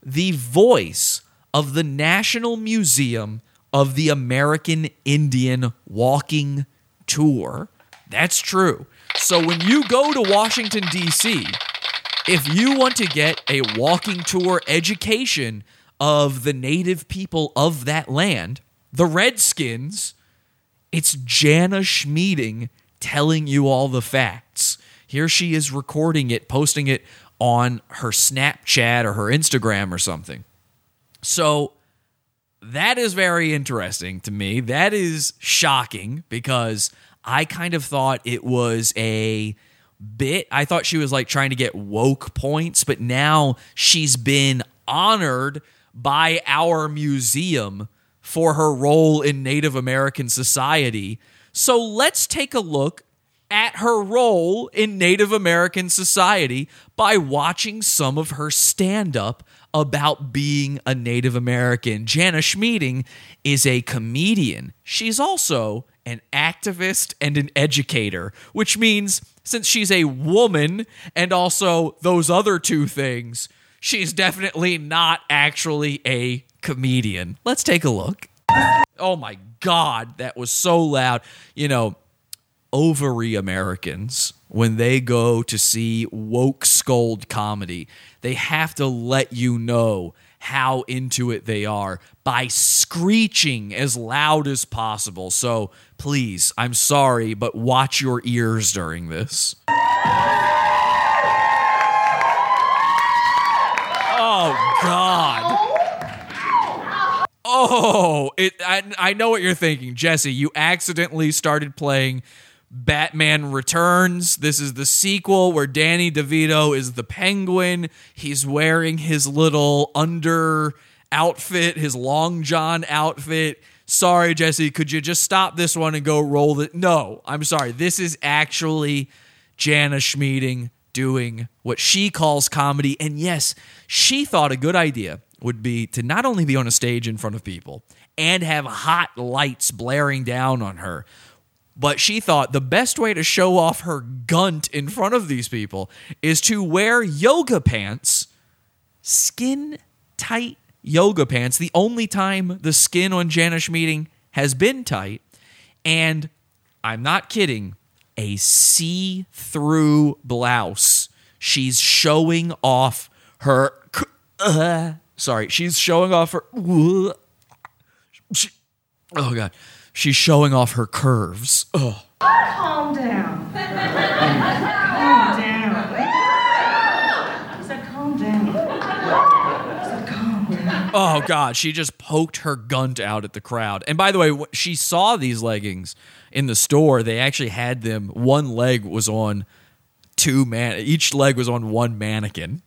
the voice of the National Museum of the American Indian Walking Tour. That's true. So when you go to Washington, D.C., if you want to get a walking tour education of the native people of that land, the Redskins, it's Jana Schmieding telling you all the facts. Here she is recording it, posting it on her Snapchat or her Instagram or something. So that is very interesting to me. That is shocking because I kind of thought it was a bit. I thought she was like trying to get woke points, but now she's been honored by our museum for her role in Native American society. So let's take a look at her role in Native American society by watching some of her stand up about being a Native American. Jana Schmieding is a comedian. She's also an activist and an educator, which means since she's a woman and also those other two things, she's definitely not actually a comedian. Let's take a look. Oh my God, that was so loud. You know, ovary Americans, when they go to see woke scold comedy, they have to let you know how into it they are by screeching as loud as possible. So please, I'm sorry, but watch your ears during this. Oh God. Oh, it I, I know what you're thinking, Jesse. You accidentally started playing Batman Returns. This is the sequel where Danny DeVito is the penguin. He's wearing his little under outfit, his long john outfit, sorry, Jesse, could you just stop this one and go roll it? No, I'm sorry. This is actually Jana Schmieding doing what she calls comedy. And yes, she thought a good idea would be to not only be on a stage in front of people and have hot lights blaring down on her, but she thought the best way to show off her gunt in front of these people is to wear yoga pants, skin tight yoga pants, the only time the skin on Jana Schmieding has been tight. And I'm not kidding, a see through blouse. She's showing off her. Uh, sorry, she's showing off her. She, oh, God. She's showing off her curves. Oh. Calm down. calm down. I said, calm down. I said, calm down. Oh God, she just poked her gunt out at the crowd. And by the way, she saw these leggings in the store. They actually had them. One leg was on two man. Each leg was on one mannequin.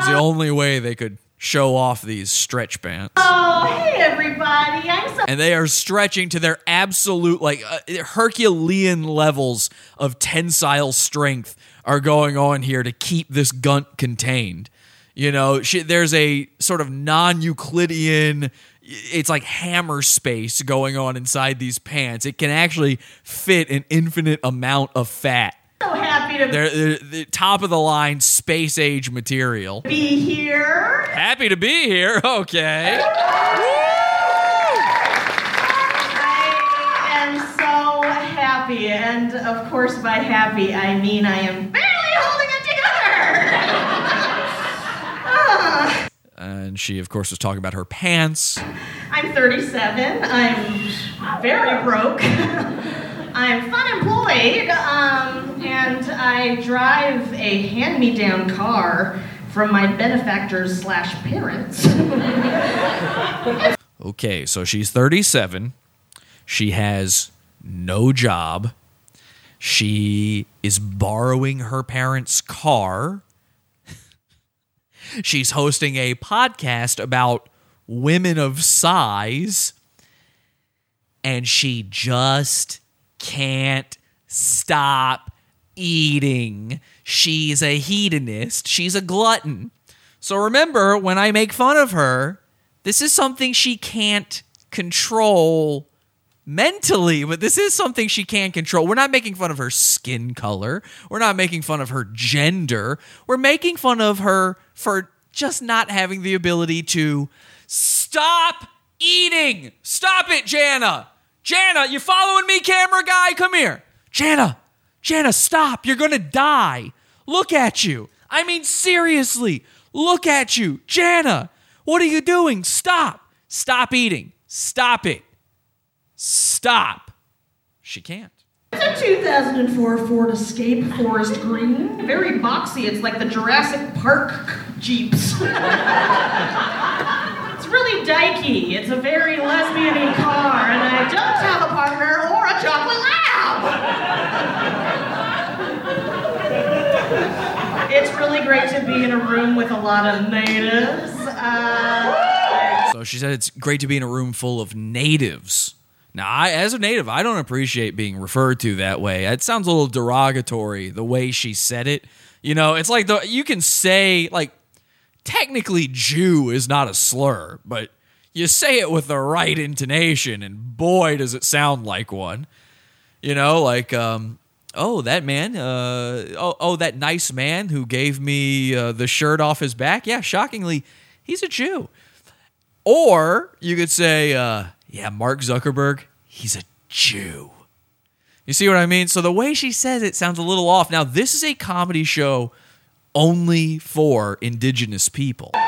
It's the only way they could show off these stretch pants. Oh, hey, everybody. I'm so. And they are stretching to their absolute, like, uh, Herculean levels of tensile strength are going on here to keep this gunt contained. You know, she, there's a sort of non Euclidean, it's like hammer space going on inside these pants. It can actually fit an infinite amount of fat. so happy to They're, they're, they're top of the line space age material. be here. Happy to be here. Okay. I am so happy. And of course, by happy, I mean I am barely holding it together. Ah. And she, of course, was talking about her pants. I'm 37. I'm very broke. I'm fun employed, um, and I drive a hand-me-down car from my benefactors slash parents. Okay, so she's 37. She has no job. She is borrowing her parents' car. She's hosting a podcast about women of size. And she just can't stop eating. She's a hedonist. She's a glutton. So remember, when I make fun of her, this is something she can't control mentally, but this is something she can control. We're not making fun of her skin color. We're not making fun of her gender. We're making fun of her for just not having the ability to stop eating. Stop it, Jana. Jana, you following me, camera guy? Come here. Jana, Jana, stop. You're going to die. Look at you. I mean, seriously, look at you. Jana, what are you doing? Stop. Stop eating. Stop it. Stop. She can't. It's a 2004 Ford Escape Forest Green. Very boxy. It's like the Jurassic Park Jeeps. it's really dykey. It's a very lesbian car, and I don't have a partner or a chocolate lab. it's really great to be in a room with a lot of natives. Uh, So she said it's great to be in a room full of natives. Now, I, as a native, I don't appreciate being referred to that way. It sounds a little derogatory the way she said it. You know, it's like the you can say like technically Jew is not a slur, but you say it with the right intonation, and boy, does it sound like one. You know, like um, oh that man, uh, oh oh that nice man who gave me uh, the shirt off his back. Yeah, shockingly, he's a Jew. Or you could say, uh, yeah, Mark Zuckerberg, he's a Jew. You see what I mean? So the way she says it sounds a little off. Now, this is a comedy show only for indigenous people. I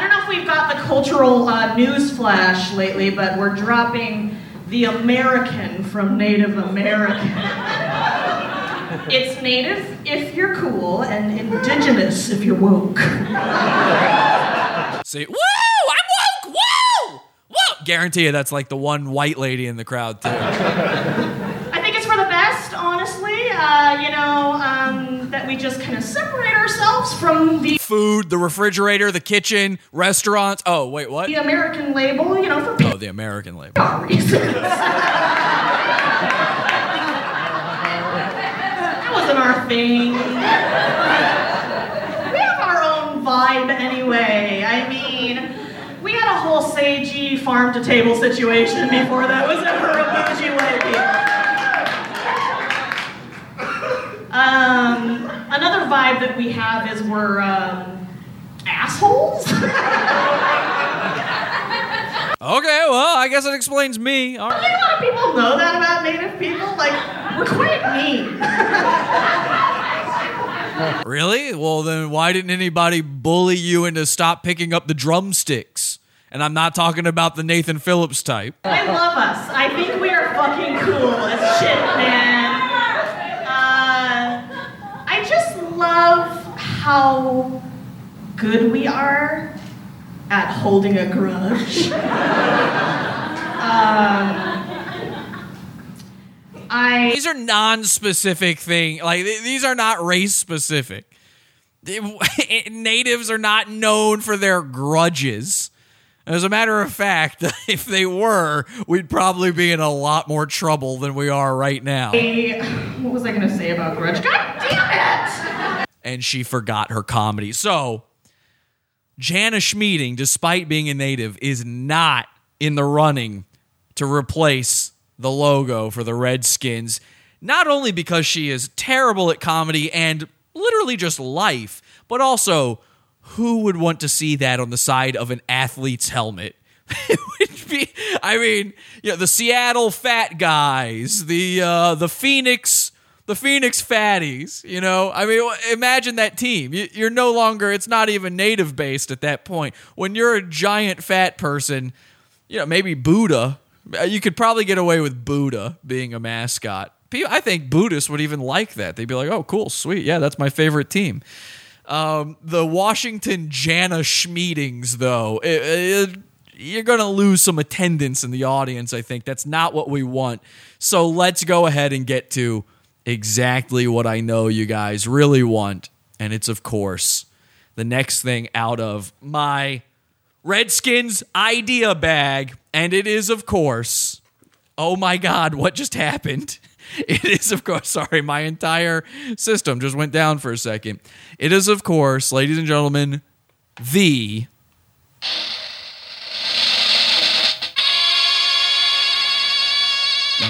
don't know if we've got the cultural uh, news flash lately, but we're dropping the American from Native American. it's native if you're cool, and indigenous if you're woke. Say, woo! I'm woke! Woo! Woo! Guarantee you that's like the one white lady in the crowd, too. I think it's for the best, honestly. Uh, you know, um, that we just kind of separate ourselves from the Food, the refrigerator, the kitchen, restaurants. Oh, wait, what? the American label, you know, for Oh, the American label. reasons. that wasn't our thing. We have our own vibe anyway. I mean, we had a whole sagey farm to table situation before that was ever a bougie label. Um, another vibe that we have is we're um, assholes. Okay, well, I guess it explains me. All I right. think a lot of people know that about Native people. Like, we're quite mean. Really? Well, then why didn't anybody bully you into stop picking up the drumsticks? And I'm not talking about the Nathan Phillips type. I love us. I think we are fucking cool as shit, man. Uh, I just love how good we are at holding a grudge. um, I These are non-specific thing. Like th- these are not race specific. Natives are not known for their grudges. As a matter of fact, if they were, we'd probably be in a lot more trouble than we are right now. I- what was I gonna say about grudge? God damn it! and she forgot her comedy. So, Jana Schmieding, despite being a native, is not in the running to replace the logo for the Redskins. Not only because she is terrible at comedy and literally just life, but also who would want to see that on the side of an athlete's helmet? it would be, I mean, you know, the Seattle Fat Guys, the uh, the Phoenix the Phoenix Fatties, you know? I mean, imagine that team. You- You're no longer, it's not even native based at that point. When you're a giant fat person, you know, maybe Buddha, you could probably get away with Buddha being a mascot. I think Buddhists would even like that. They'd be like, oh, cool, sweet. Yeah, that's my favorite team. Um, the Washington Jana Schmiedings, though, it- it- you're going to lose some attendance in the audience, I think. That's not what we want. So let's go ahead and get to exactly what I know you guys really want. And it's, of course, the next thing out of my Redskins idea bag. And it is, of course, oh my God, what just happened? It is, of course, sorry, my entire system just went down for a second. It is, of course, ladies and gentlemen, the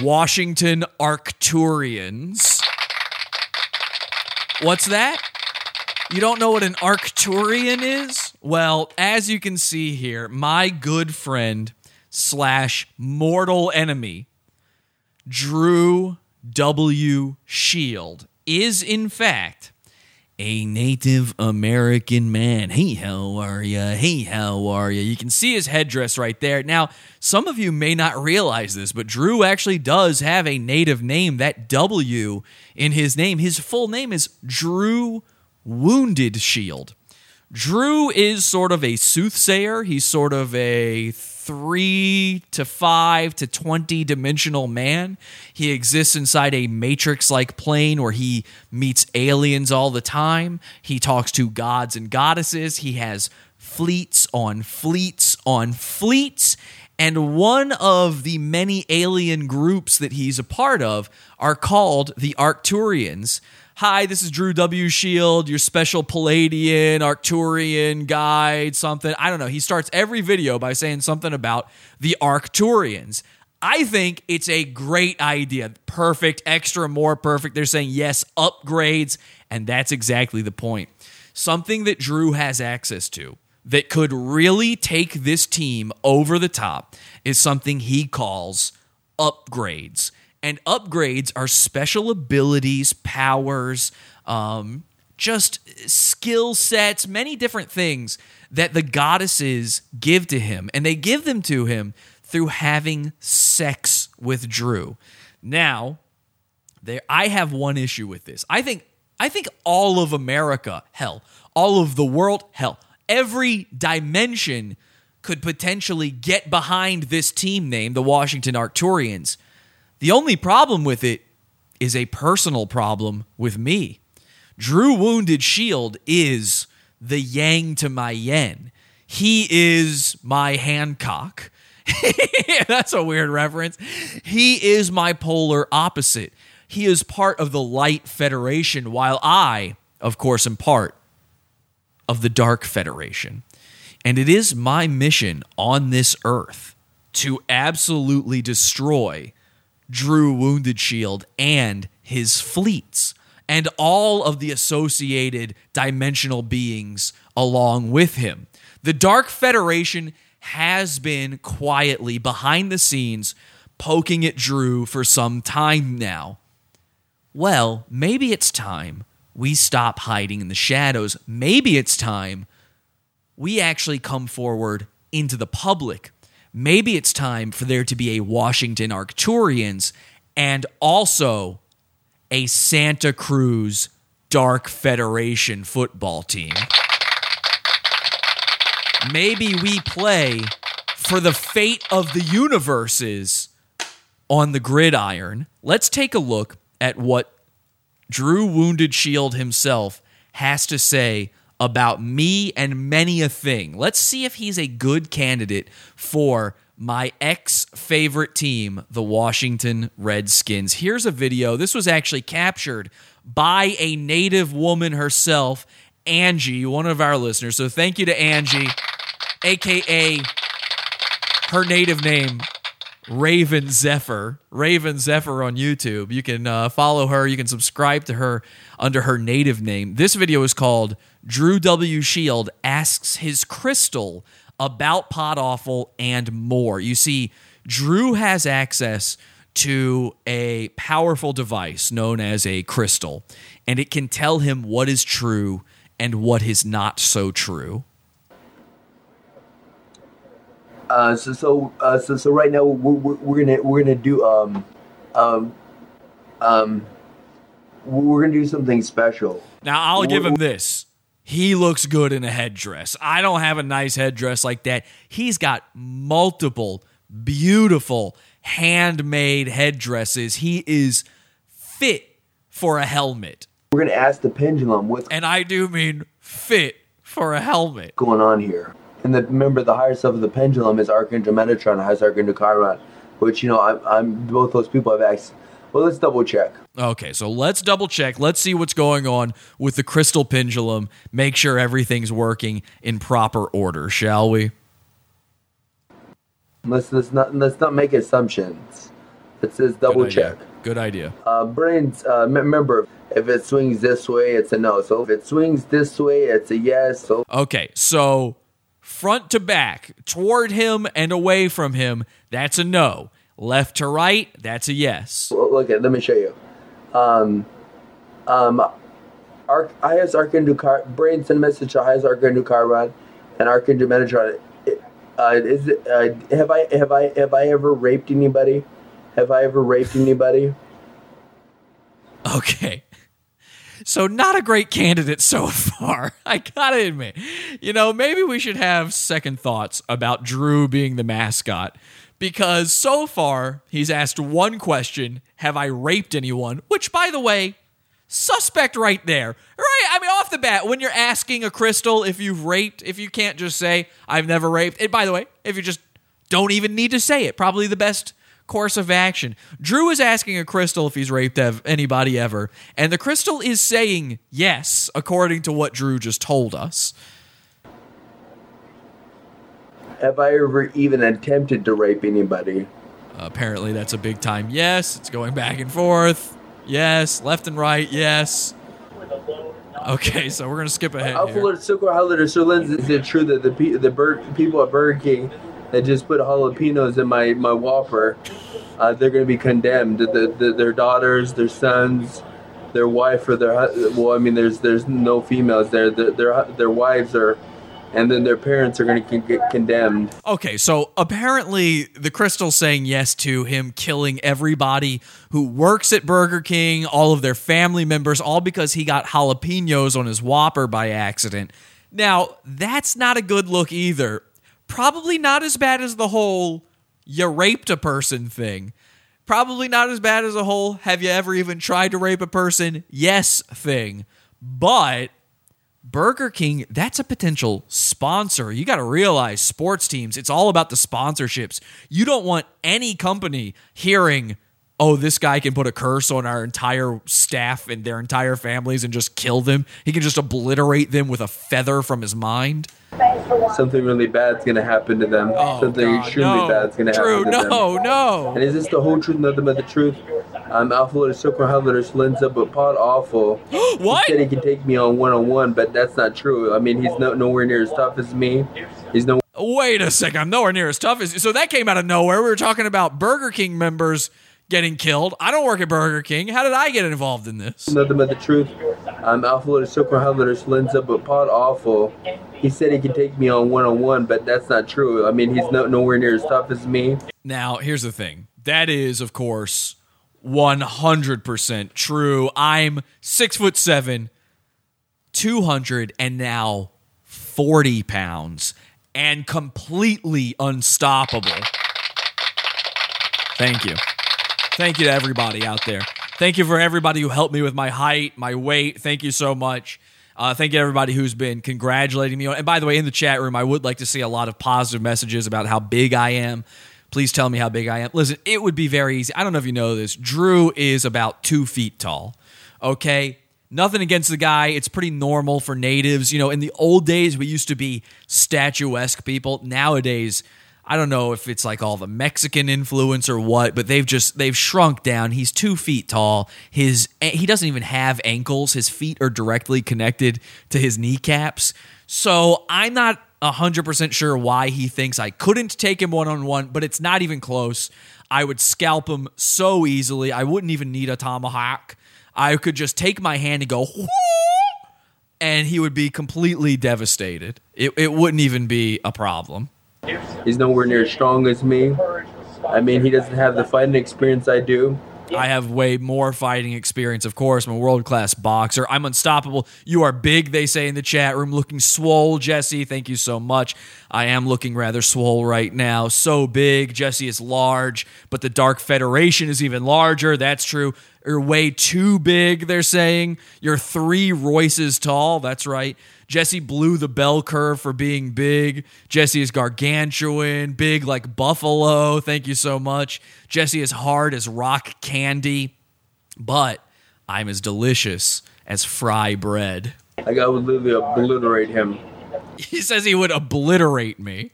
Washington Arcturians. What's that? You don't know what an Arcturian is? Well, as you can see here, my good friend slash mortal enemy, Drew W. Shield, is in fact a Native American man. Hey, how are ya? Hey, how are ya? You can see his headdress right there. Now, some of you may not realize this, but Drew actually does have a native name. That W in his name, his full name is Drew Wounded Shield. Drew is sort of a soothsayer. He's sort of a three to five to 20 dimensional man. He exists inside a matrix like plane where he meets aliens all the time. He talks to gods and goddesses. He has fleets on fleets on fleets. And one of the many alien groups that he's a part of are called the Arcturians. Hi, this is Drew W. Shield, your special Pleiadian, Arcturian guide, something. I don't know. He starts every video by saying something about the Arcturians. I think it's a great idea. Perfect, extra, more perfect. They're saying, yes, upgrades. And that's exactly the point. Something that Drew has access to that could really take this team over the top is something he calls upgrades. And upgrades are special abilities, powers, um, just skill sets, many different things that the goddesses give to him. And they give them to him through having sex with Drew. Now, there I have one issue with this. I think I think all of America, hell, all of the world, hell, every dimension could potentially get behind this team name, the Washington Arcturians. The only problem with it is a personal problem with me. Drew Wounded Shield is the yang to my yen. He is my Hancock. That's a weird reference. He is my polar opposite. He is part of the Light Federation, while I, of course, am part of the Dark Federation. And it is my mission on this earth to absolutely destroy Drew Wounded Shield and his fleets and all of the associated dimensional beings along with him. The Dark Federation has been quietly behind the scenes poking at Drew for some time now. Well, maybe it's time we stop hiding in the shadows. Maybe it's time we actually come forward into the public. Maybe it's time for there to be a Washington Arcturians and also a Santa Cruz Dark Federation football team. Maybe we play for the fate of the universes on the gridiron. Let's take a look at what Drew Wounded Shield himself has to say about me and many a thing. Let's see if he's a good candidate for my ex favorite team, the Washington Redskins. Here's a video. This was actually captured by a native woman herself, Angie, one of our listeners. So thank you to Angie, aka her native name, Raven Zephyr. Raven Zephyr on YouTube. You can uh, follow her. You can subscribe to her under her native name. This video is called Drew W. Shield Asks His Crystal About Pod Awful and More. You see, Drew has access to a powerful device known as a crystal, and it can tell him what is true and what is not so true. Uh, so so uh, so so right now we're, we're, we're gonna we're gonna do um um um we're gonna do something special. Now I'll We're- give him this. He looks good in a headdress. I don't have a nice headdress like that. He's got multiple beautiful handmade headdresses. He is fit for a helmet. We're gonna ask the pendulum what's And I do mean fit for a helmet. going on here. And the, remember, the higher self of the pendulum is Archangel Metatron, highest Archangel Chiron, which you know I'm, I'm both those people have access. Well, let's double check. Okay, so let's double check. Let's see what's going on with the crystal pendulum. Make sure everything's working in proper order, shall we? Let's let's not let's not make assumptions. Let's just double Good check. Good idea. Uh, brains. Uh, remember, if it swings this way, it's a no. So if it swings this way, it's a yes. So Okay, so front to back, toward him and away from him, that's a no. Left to right, that's a yes. Look at. Let me show you. Um, um, Arch, highest Archangel Car, brain send a message to highest Archangel Chiron and Metatron. It- Uh, is it, uh, have I have I have I ever raped anybody? Have I ever raped anybody? Okay. So not a great candidate so far. I gotta admit. You know, maybe we should have second thoughts about Drew being the mascot. Because so far, he's asked one question Have I raped anyone? Which, by the way, suspect right there. Right? I mean, off the bat, when you're asking a crystal if you've raped, if you can't just say, I've never raped, and by the way, if you just don't even need to say it, probably the best course of action. Drew is asking a crystal if he's raped ev- anybody ever, and the crystal is saying yes, according to what Drew just told us. Have I ever even attempted to rape anybody? apparently, that's a big time yes. It's going back and forth. Yes, left and right. Yes. Okay, so we're gonna skip ahead Alpha here. High Letter Sir Lens, is it true that the pe- the bur- people at Burger King that just put jalapenos in my my Whopper, uh, they're going to be condemned. The, the, their daughters, their sons, their wife, or their well, I mean, there's there's no females there. Their their, their wives are, and then their parents are going to con- get condemned. Okay, so apparently the crystal's saying yes to him killing everybody who works at Burger King, all of their family members, all because he got jalapenos on his Whopper by accident. Now, that's not a good look either. Probably not as bad as the whole you raped a person thing. Probably not as bad as the whole have you ever even tried to rape a person? Yes thing. But Burger King, that's a potential sponsor. You got to realize sports teams, it's all about the sponsorships. You don't want any company hearing, oh, this guy can put a curse on our entire staff and their entire families and just kill them. He can just obliterate them with a feather from his mind. Something really bad's gonna happen to them. Oh, Something Oh, God, extremely no. bad's gonna Drew, happen to them. no, no. And is this the whole truth, nothing but the truth? I'm Alpha Letter Silver High Letter Slinza, but Pod Awful. what? He said he can take me on one on one, but that's not true. I mean, he's no, nowhere near as tough as me. He's no. Wait a second. I'm nowhere near as tough as. So that came out of nowhere. We were talking about Burger King members getting killed. I don't work at Burger King. How did I get involved in this? Nothing but the truth. I'm Alpha Letter Silver High Letter Slinza, but Pod Awful. He said he can take me on one on one, but that's not true. I mean, he's no, nowhere near as tough as me. Now, here's the thing. That is, of course, 100% true. I'm six foot seven, 200, and now 40 pounds, and completely unstoppable. Thank you. Thank you to everybody out there. Thank you for everybody who helped me with my height, my weight. Thank you so much. Uh, thank you everybody who's been congratulating me. And by the way, in the chat room, I would like to see a lot of positive messages about how big I am. Please tell me how big I am. Listen, it would be very easy. I don't know if you know this. Drew is about two feet tall. Okay. Nothing against the guy. It's pretty normal for natives. You know, in the old days, we used to be statuesque people. Nowadays, I don't know if it's like all the Mexican influence or what, but they've just they've shrunk down. He's two feet tall. His he doesn't even have ankles. His feet are directly connected to his kneecaps. So I'm not hundred percent sure why he thinks I couldn't take him one on one, but it's not even close. I would scalp him so easily. I wouldn't even need a tomahawk. I could just take my hand and go, and he would be completely devastated. It, it wouldn't even be a problem. He's nowhere near as strong as me. I mean, he doesn't have the fighting experience I do. I have way more fighting experience, of course. I'm a world class boxer. I'm unstoppable. You are big, they say in the chat room. Looking swole, Jesse. Thank you so much. I am looking rather swole right now. So big. Jesse is large, but the Dark Federation is even larger. That's true. You're way too big, they're saying. You're three Royces tall. That's right. Jesse blew the bell curve for being big. Jesse is gargantuan, big like buffalo. Thank you so much. Jesse is hard as rock candy, but I'm as delicious as fry bread. Like I would literally obliterate him. He says he would obliterate me.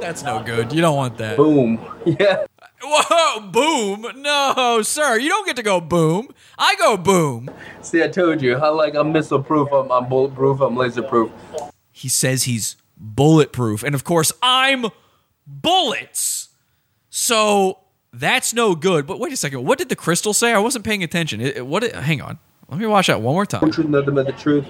That's no good. You don't want that. Boom. Yeah. Whoa, boom. No, sir. You don't get to go boom. I go boom. See, I told you. I like I'm missile proof. I'm, I'm bulletproof. I'm laser proof. He says he's bulletproof. And of course, I'm bullets. So that's no good. But wait a second. What did the crystal say? I wasn't paying attention. It, it- what? Hang on. Let me watch that one more time. Truth, nothing but the truth.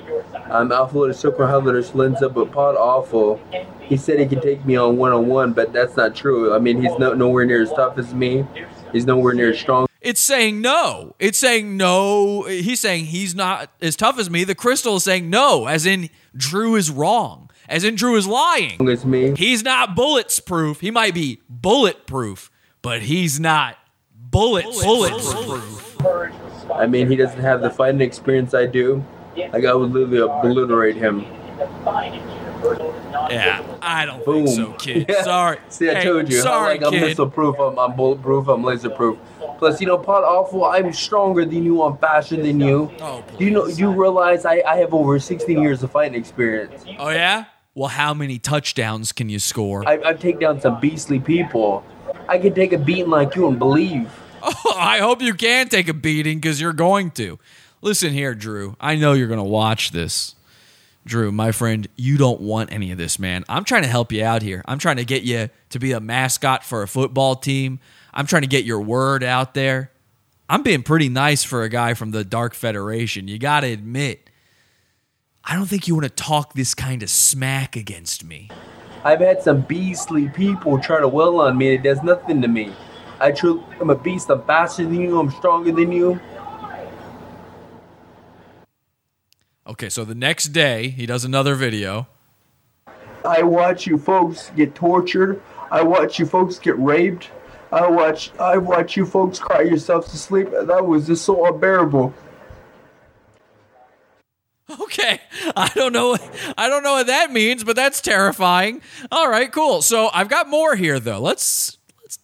I'm Alpha Letter Silver High Letter Slinza, but Pod Awful. He said he can take me on one on one, but that's not true. I mean, he's no, nowhere near as tough as me. He's nowhere near as strong. It's saying no. It's saying no. He's saying he's not as tough as me. The crystal is saying no, as in Drew is wrong, as in Drew is lying. As me. He's not bullets proof. He might be bulletproof, but he's not bullet bulletproof. I mean, he doesn't have the fighting experience I do. Like I would literally obliterate him. Yeah, I don't Boom. think so, kid. Yeah. Sorry. See, I Hey, told you. Sorry, I'm like, I'm missile proof. I'm, I'm bulletproof. I'm laser proof. Plus, you know, Pod Awful. I'm stronger than you. I'm faster than you. Oh, do you know? Do you realize I, I have over 16 years of fighting experience? Oh yeah. Well, how many touchdowns can you score? I, I've taken down some beastly people. I can take a beating like you and believe. Oh, I hope you can take a beating because you're going to. Listen here, Drew. I know you're going to watch this. Drew, my friend, you don't want any of this, man. I'm trying to help you out here. I'm trying to get you to be a mascot for a football team. I'm trying to get your word out there. I'm being pretty nice for a guy from the Dark Federation. You got to admit, I don't think you want to talk this kind of smack against me. I've had some beastly people try to well on me. It does nothing to me. I truly, I'm a beast. I'm faster than you. I'm stronger than you. Okay, so the next day, he does another video. I watch you folks get tortured. I watch you folks get raped. I watch I watch you folks cry yourselves to sleep. That was just so unbearable. Okay, I don't know. I don't know what that means, but that's terrifying. All right, cool. So I've got more here, though. Let's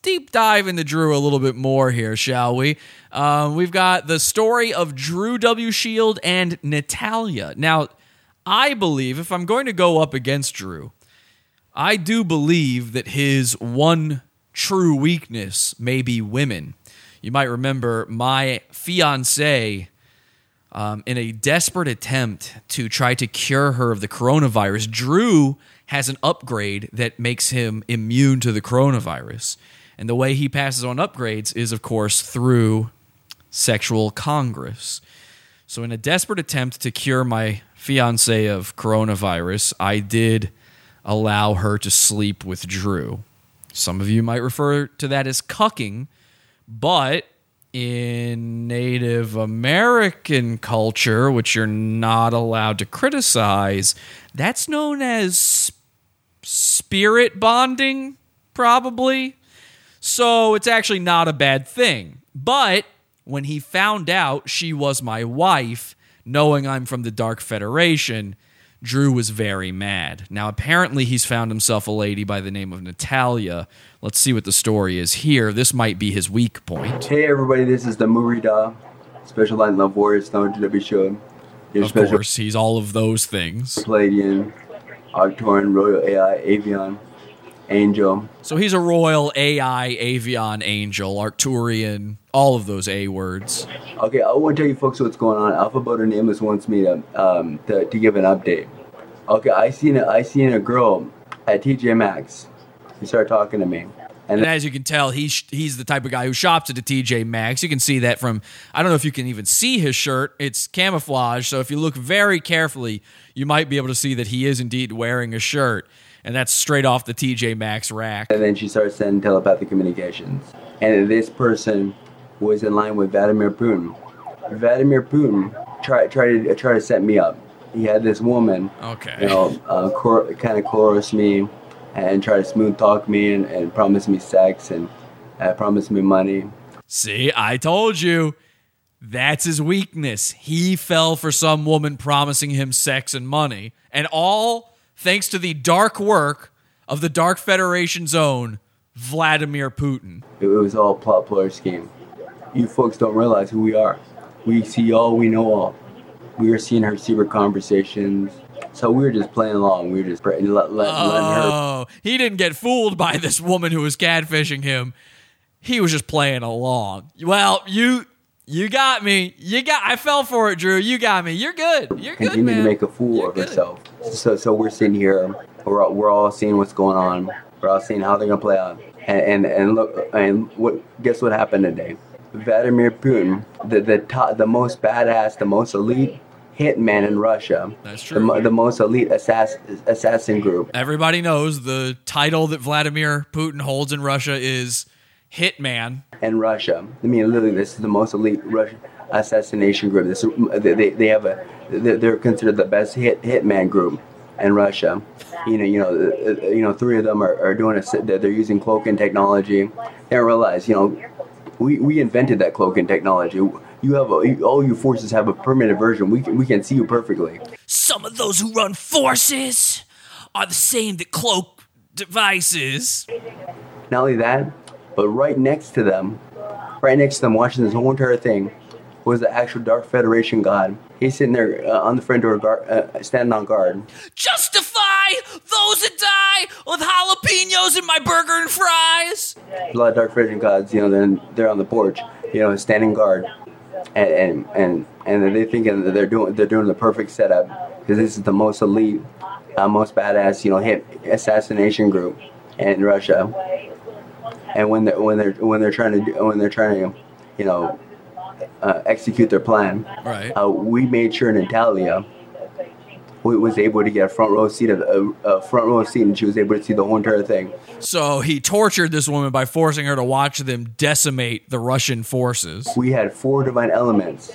deep dive into Drew a little bit more here, shall we? Um, we've got the story of Drew W. Shield and Natalia. Now, I believe if I'm going to go up against Drew, I do believe that his one true weakness may be women. You might remember my fiance, um, in a desperate attempt to try to cure her of the coronavirus, Drew has an upgrade that makes him immune to the coronavirus. And the way he passes on upgrades is, of course, through sexual congress. So, in a desperate attempt to cure my fiance of coronavirus, I did allow her to sleep with Drew. Some of you might refer to that as cucking, but in Native American culture, which you're not allowed to criticize, that's known as spirit bonding, probably. So it's actually not a bad thing. But when he found out she was my wife, knowing I'm from the Dark Federation, Drew was very mad. Now, apparently, he's found himself a lady by the name of Natalia. Let's see what the story is here. This might be his weak point. Hey everybody, this is the Murida, Special Line Love Warriors, known to be shown. Your Of course, he's all of those things. Pleiadian, Arcturian, Royal AI, Avian, Angel. So he's a royal AI, Avian, Angel, Arcturian, all of those A words. Okay, I want to tell you folks what's going on. Alpha Boda Nameless wants me to um to, to give an update. Okay, I seen a, I seen a girl at TJ Maxx. She started talking to me. And, as you can tell, he's he's the type of guy who shops at the TJ Maxx. You can see that from I don't know if you can even see his shirt. It's camouflage, so if you look very carefully, you might be able to see that he is indeed wearing a shirt, and that's straight off the TJ Maxx rack. And then she started sending telepathic communications. And this person was in line with Vladimir Putin. Vladimir Putin tried tried to try to set me up. He had this woman, Okay. you know, uh, cor- kind of coerce me and try to smooth talk me and, and promise me sex and uh, promise me money. See, I told you. That's his weakness. He fell for some woman promising him sex and money, and all thanks to the dark work of the Dark Federation's own Vladimir Putin. It was all plot player scheme. You folks don't realize who we are. We see all, we know all. We were seeing her secret conversations. So we were just playing along. We were just let, let, letting her Oh, he didn't get fooled by this woman who was catfishing him. He was just playing along. Well, you you got me. You got I fell for it, Drew. You got me. You're good. You're good, continue man. to make a fool of herself. So, so we're sitting here. We're all, we're all seeing what's going on. We're all seeing how they're gonna play out. And and, and look and what guess what happened today? Vladimir Putin, the the top, the most badass, the most elite hitman in Russia. That's true. mo- the most elite assass, assassin group. Everybody knows the title that Vladimir Putin holds in Russia is Hitman. and Russia. I mean, literally, this is the most elite Russian assassination group. This, they, they, they have a, they're they're considered the best hit hitman group in Russia. You know, you know, uh, uh, you know, three of them are, are doing a, they're they're using cloaking technology. They realize, you know, we, we invented that cloaking technology. You have a, all your forces have a permanent version. We can, we can see you perfectly. Some of those who run forces are the same that cloak devices. Not only that, but right next to them, right next to them, watching this whole entire thing, was the actual Dark Federation god. He's sitting there uh, on the front door, guard, uh, standing on guard. Justify those that die with jalapenos in my burger and fries. A lot of Dark Federation gods, you know, they're, they're on the porch, you know, standing guard, and and and, and they're thinking that they're doing they're doing the perfect setup because this is the most elite, uh, most badass, you know, hit assassination group in Russia. And when they're when they're when they're trying to do, when they're trying to, you know, uh, execute their plan, Right. uh, we made sure Natalia was able to get a front row seat of a, a front row seat, and she was able to see the whole entire thing. So he tortured this woman by forcing her to watch them decimate the Russian forces. We had four divine elements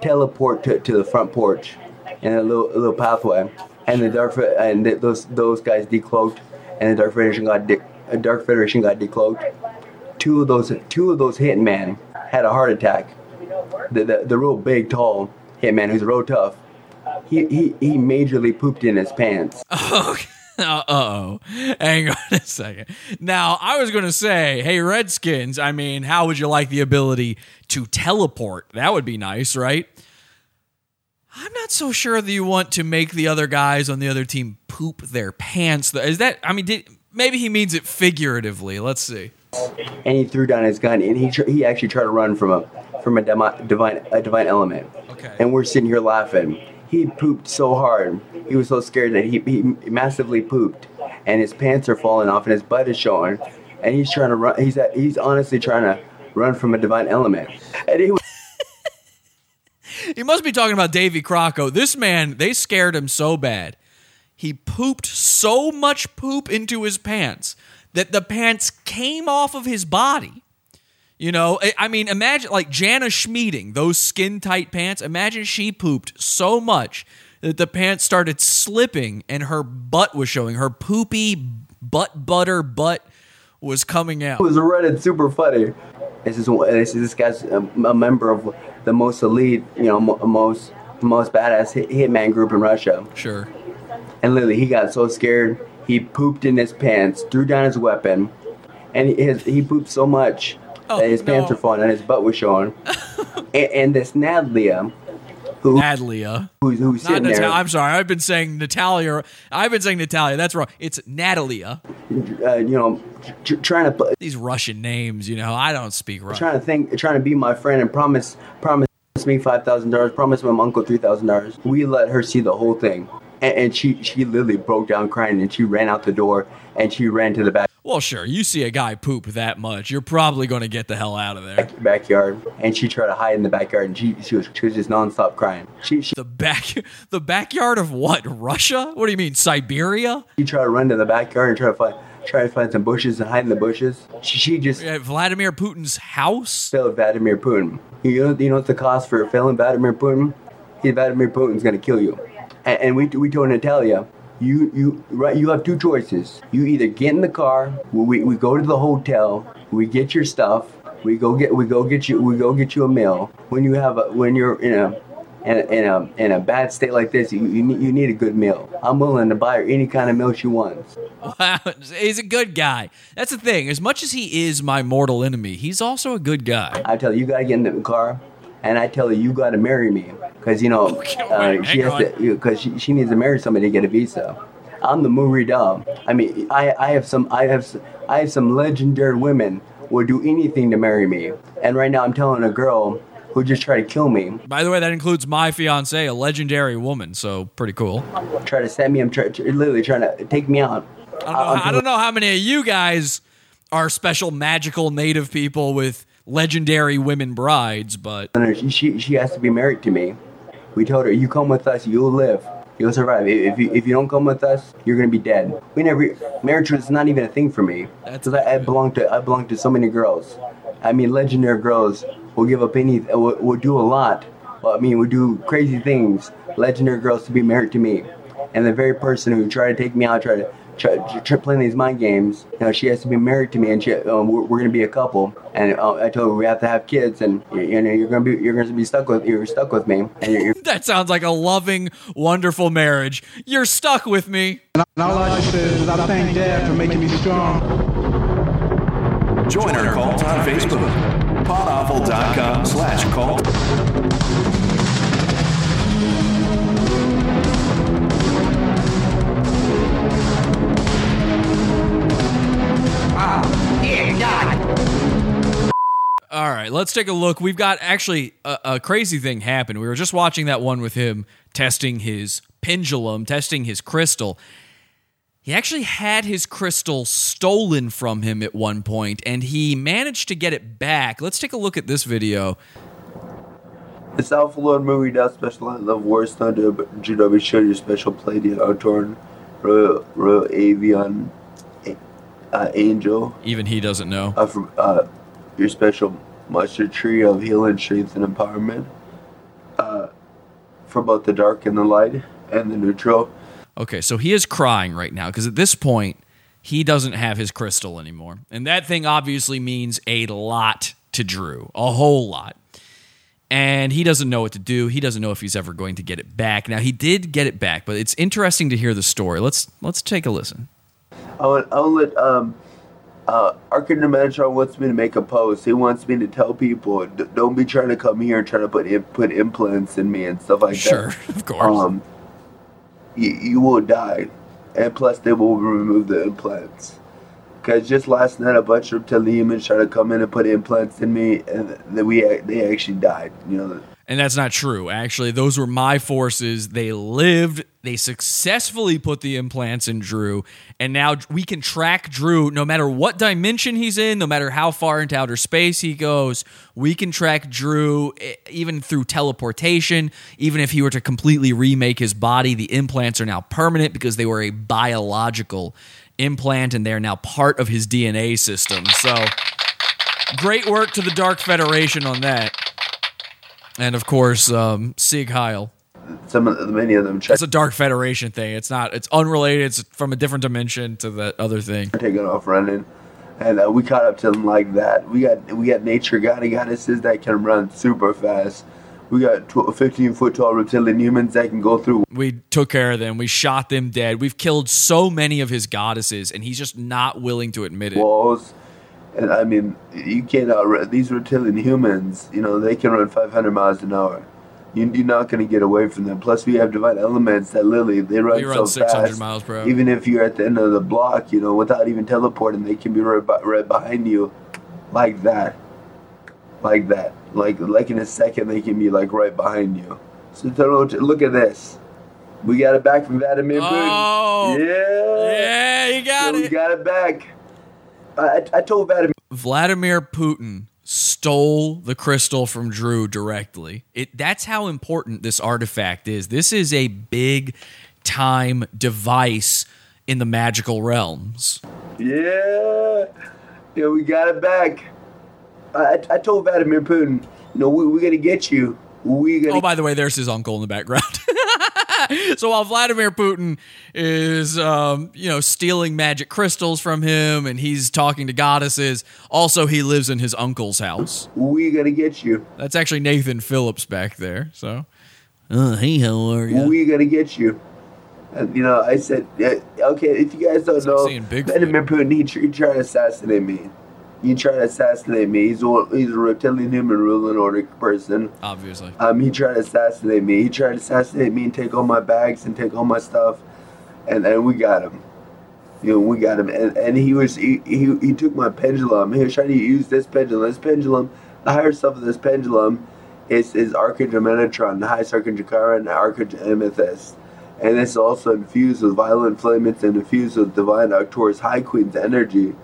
teleport to, to the front porch and a little a little pathway, and the dark and th- those those guys decloaked, and the dark federation got de- uh, dark federation got decloaked. Two of those two of those hitmen had a heart attack. The the, the real big tall hitman who's real tough he he he majorly pooped in his pants. Uh oh. Hang on a second. Now, I was going to say, hey, Redskins, I mean, how would you like the ability to teleport? That would be nice, right? I'm not so sure that you want to make the other guys on the other team poop their pants. Is that, I mean, did, maybe he means it figuratively. Let's see. and he threw down his gun and he tr- he actually tried to run from a from a demi- divine a divine element. Okay. And we're sitting here laughing. He pooped so hard. He was so scared that he, he massively pooped, and his pants are falling off and his butt is showing, and he's trying to run. He's he's honestly trying to run from a divine element, and he was. He must be talking about Davy Crockett. This man, they scared him so bad. He pooped so much poop into his pants that the pants came off of his body. You know, I- mean, imagine like Jana Schmieding, those skin tight pants. Imagine she pooped so much that the pants started slipping and her butt was showing. Her poopy butt butter butt was coming out. It was running super funny. This is this is this guy's a, a member of the most elite, you know, mo- most most badass hit, hitman group in Russia. Sure. And literally, he got so scared, he pooped in his pants, threw down his weapon, and he, his, he pooped so much that his pants were falling and his butt was showing. and, and this Nadlia, who Nadlia, who's, who's sitting there, Natalia. I'm sorry. I've been saying Natalia. I've been saying Natalia. That's wrong. It's Natalia. uh, you know, tr- trying to put, These Russian names, you know, I don't speak Russian. trying to think, trying to be my friend and promise, promise me five thousand dollars, promise my uncle three thousand dollars. We let her see the whole thing, and, and she she literally broke down crying, and she ran out the door, and she ran to the back Well, sure. You see a guy poop that much, you're probably going to get the hell out of there. backyard, and she tried to hide in the backyard, and she she was she was just nonstop crying. She she The back, the backyard of what? Russia? What do you mean, Siberia? she tried to run to the backyard and try to find try to find some bushes and hide in the bushes. She, she just At Vladimir Putin's house? failed Vladimir Putin. You know you know what the cost for failing Vladimir Putin? He Vladimir Putin's gonna kill you. And, and we we told Natalia. You you right you have two choices. You either get in the car, we, we go to the hotel, we get your stuff, we go get we go get you we go get you a meal. When you have a when you're in a in a, in a, in a bad state like this, you, you, need, you need a good meal. I'm willing to buy her any kind of meal she wants. Wow, he's a good guy. That's the thing. As much as he is my mortal enemy, he's also a good guy. I tell you, you gotta get in the car, and I tell her you gotta marry me, cause you know uh, she hang has to, cause she, she needs to marry somebody to get a visa. I'm the movie dog. I mean, I, I have some I have s- I have some legendary women would do anything to marry me, and right now I'm telling a girl who just tried to kill me, By the way, that includes my fiance, a legendary woman, so pretty cool. try to send me, I'm try, literally trying to take me out. I don't, know, I don't know how many of you guys are special magical native people with legendary women brides, but she, she, she has to be married to me. We told her, you come with us, you'll live. You'll survive. If if you, if you don't come with us, you're gonna be dead. We never marriage was not even a thing for me. Because I, I belong to I belong to so many girls. I mean, legendary girls will give up any will, will do a lot. Well, I mean, will do crazy things. Legendary girls to be married to me, and the very person who tried to take me out, tried to try, try playing these mind games. You know, she has to be married to me, and she, um, we're, we're gonna be a couple. And uh, I told her we have to have kids, and you, you know, you're gonna be you're gonna be stuck with you're stuck with me, and you're, you're that sounds like a loving, wonderful marriage. You're stuck with me. And all I just said is I thank Dad for making me strong. Join our cult on Facebook. Podawful.com slash cult. All right, let's take a look. We've got actually a, a crazy thing happened. We were just watching that one with him testing his pendulum, testing his crystal. He actually had his crystal stolen from him at one point, and he managed to get it back. Let's take a look at this video. The South Florida movie that specializes of War Thunder, but GW show your special play the Autorn, Royal, Royal Avian, uh, Angel. Even he doesn't know. Uh, from, uh, your special monster tree of healing, strength, and empowerment. Uh, for both the dark and the light, and the neutral. Okay, so he is crying right now because at this point, he doesn't have his crystal anymore. And that thing obviously means a lot to Drew, a whole lot. and he doesn't know what to do. He doesn't know if he's ever going to get it back. Now he did get it back, but it's interesting to hear the story. Let's let's take a listen. I want, I want to let um, uh, Archangel Metatron wants me to make a post. He wants me to tell people, d- don't be trying to come here and try to put in, put implants in me and stuff like Sure, that. Sure, of course. Um, you, you will die, and plus they will remove the implants. Because just last night, a bunch of reptilian humans tried to come in and put implants in me, and we they actually died. You know, And that's not true. Actually, those were my forces. They lived. They successfully put the implants in Drew. And now we can track Drew no matter what dimension he's in, no matter how far into outer space he goes. We can track Drew even through teleportation. Even if he were to completely remake his body, the implants are now permanent because they were a biological implant and they're now part of his DNA system. So great work to the Dark Federation on that and of course um, Sig Heil. Some of the, many of them. It's a Dark Federation thing. It's not. It's unrelated. It's from a different dimension to that other thing. taking off running, and uh, we caught up to them like that. We got we got nature god goddesses that can run super fast. We got tw- 15 foot tall reptilian humans that can go through. We took care of them. We shot them dead. We've killed so many of his goddesses, and he's just not willing to admit it. walls. And I mean, you can't outrun these reptilian humans. You know, they can run 500 miles an hour. You, you're not going to get away from them. Plus, we have divine elements that literally they run run so 600 fast. miles. Even if you're at the end of the block, you know, without even teleporting, they can be right, by, right behind you, like that, like that. Like like in a second, they can be like right behind you. So don't- look at this. We got it back from Vladimir Oh, Putin. Yeah. Yeah, you got it. We got it back. I, I told Vladimir. Vladimir Putin stole the crystal from Drew directly. It that's how important this artifact is. This is a big time device in the magical realms. Yeah, yeah, we got it back. I, I told Vladimir Putin, you know, we, we're gonna get you. We gonna. Oh, by the way, there's his uncle in the background. so while Vladimir Putin is, um, you know, stealing magic crystals from him and he's talking to goddesses, also he lives in his uncle's house. We gonna get you. That's actually Nathan Phillips back there. So, uh, hey, how are you? We gonna get you. And, you know, I said, yeah, okay, if you guys don't know, seeing Bigfoot. Vladimir Putin, he, tr- he tried to assassinate me. He tried to assassinate me. He's a, he's a reptilian human ruling order person. Obviously. Um, he tried to assassinate me. He tried to assassinate me and take all my bags and take all my stuff, and and we got him. You know, we got him, and, and he was he, he he took my pendulum. He was trying to use this pendulum. This pendulum, the higher stuff of this pendulum, is is Archangel Metatron, the highest Archangel Chiron, and Archangel Amethyst, and it's also infused with violent flamets and infused with divine Arcturus High Queen's energy,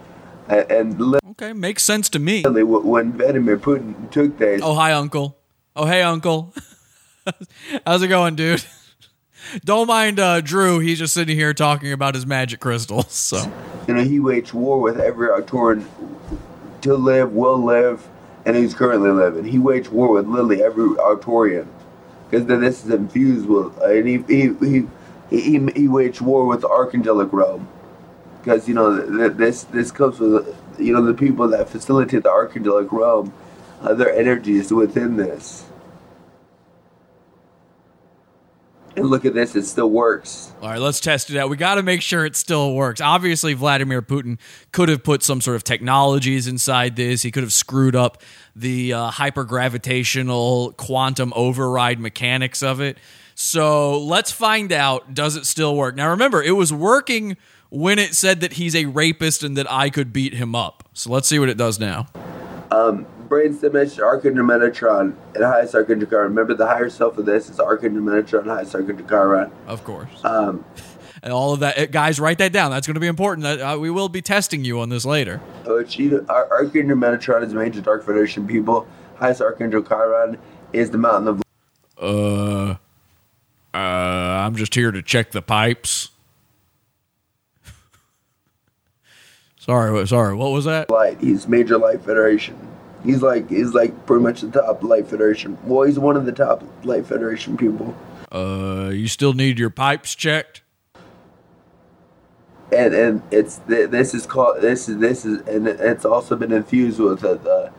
and. and Okay, makes sense to me. When Vladimir Putin took this, Oh, hi, Uncle. Oh, hey, Uncle. How's it going, dude? Don't mind uh, Drew. He's just sitting here talking about his magic crystals. So, You know, he waged war with every Arcturian to live, will live, and he's currently living. He waged war with literally every Arcturian. Because then this is infused with, and he, he, he, he, he waged war with the Archangelic realm. Because, you know, th- th- this, this comes with, you know, the people that facilitate the Archangelic realm, uh, their energy is within this. And look at this, it still works. all right, let's test it out. We got to make sure it still works. Obviously, Vladimir Putin could have put some sort of technologies inside this. He could have screwed up the uh, hypergravitational quantum override mechanics of it. So, let's find out does it still work? Now, remember, it was working when it said that he's a rapist and that I could beat him up. So, let's see what it does now. Um, brain dimension, Archangel Metatron, and highest Archangel Chiron. Remember, the higher self of this is Archangel Metatron, highest Archangel Chiron. Of course. Um, And all of that, uh, guys, write that down. That's going to be important. Uh, we will be testing you on this later. uh, Ar- Archangel Metatron is major Dark Federation people. Highest Archangel Chiron is the Mountain of Uh, uh, I'm just here to check the pipes. Sorry, what- sorry. What was that? Light. He's major Light Federation. He's like he's like pretty much the top Light Federation. Well, he's one of the top Light Federation people. Uh, you still need your pipes checked. and and it's this is called this is this is and it's also been infused with the, the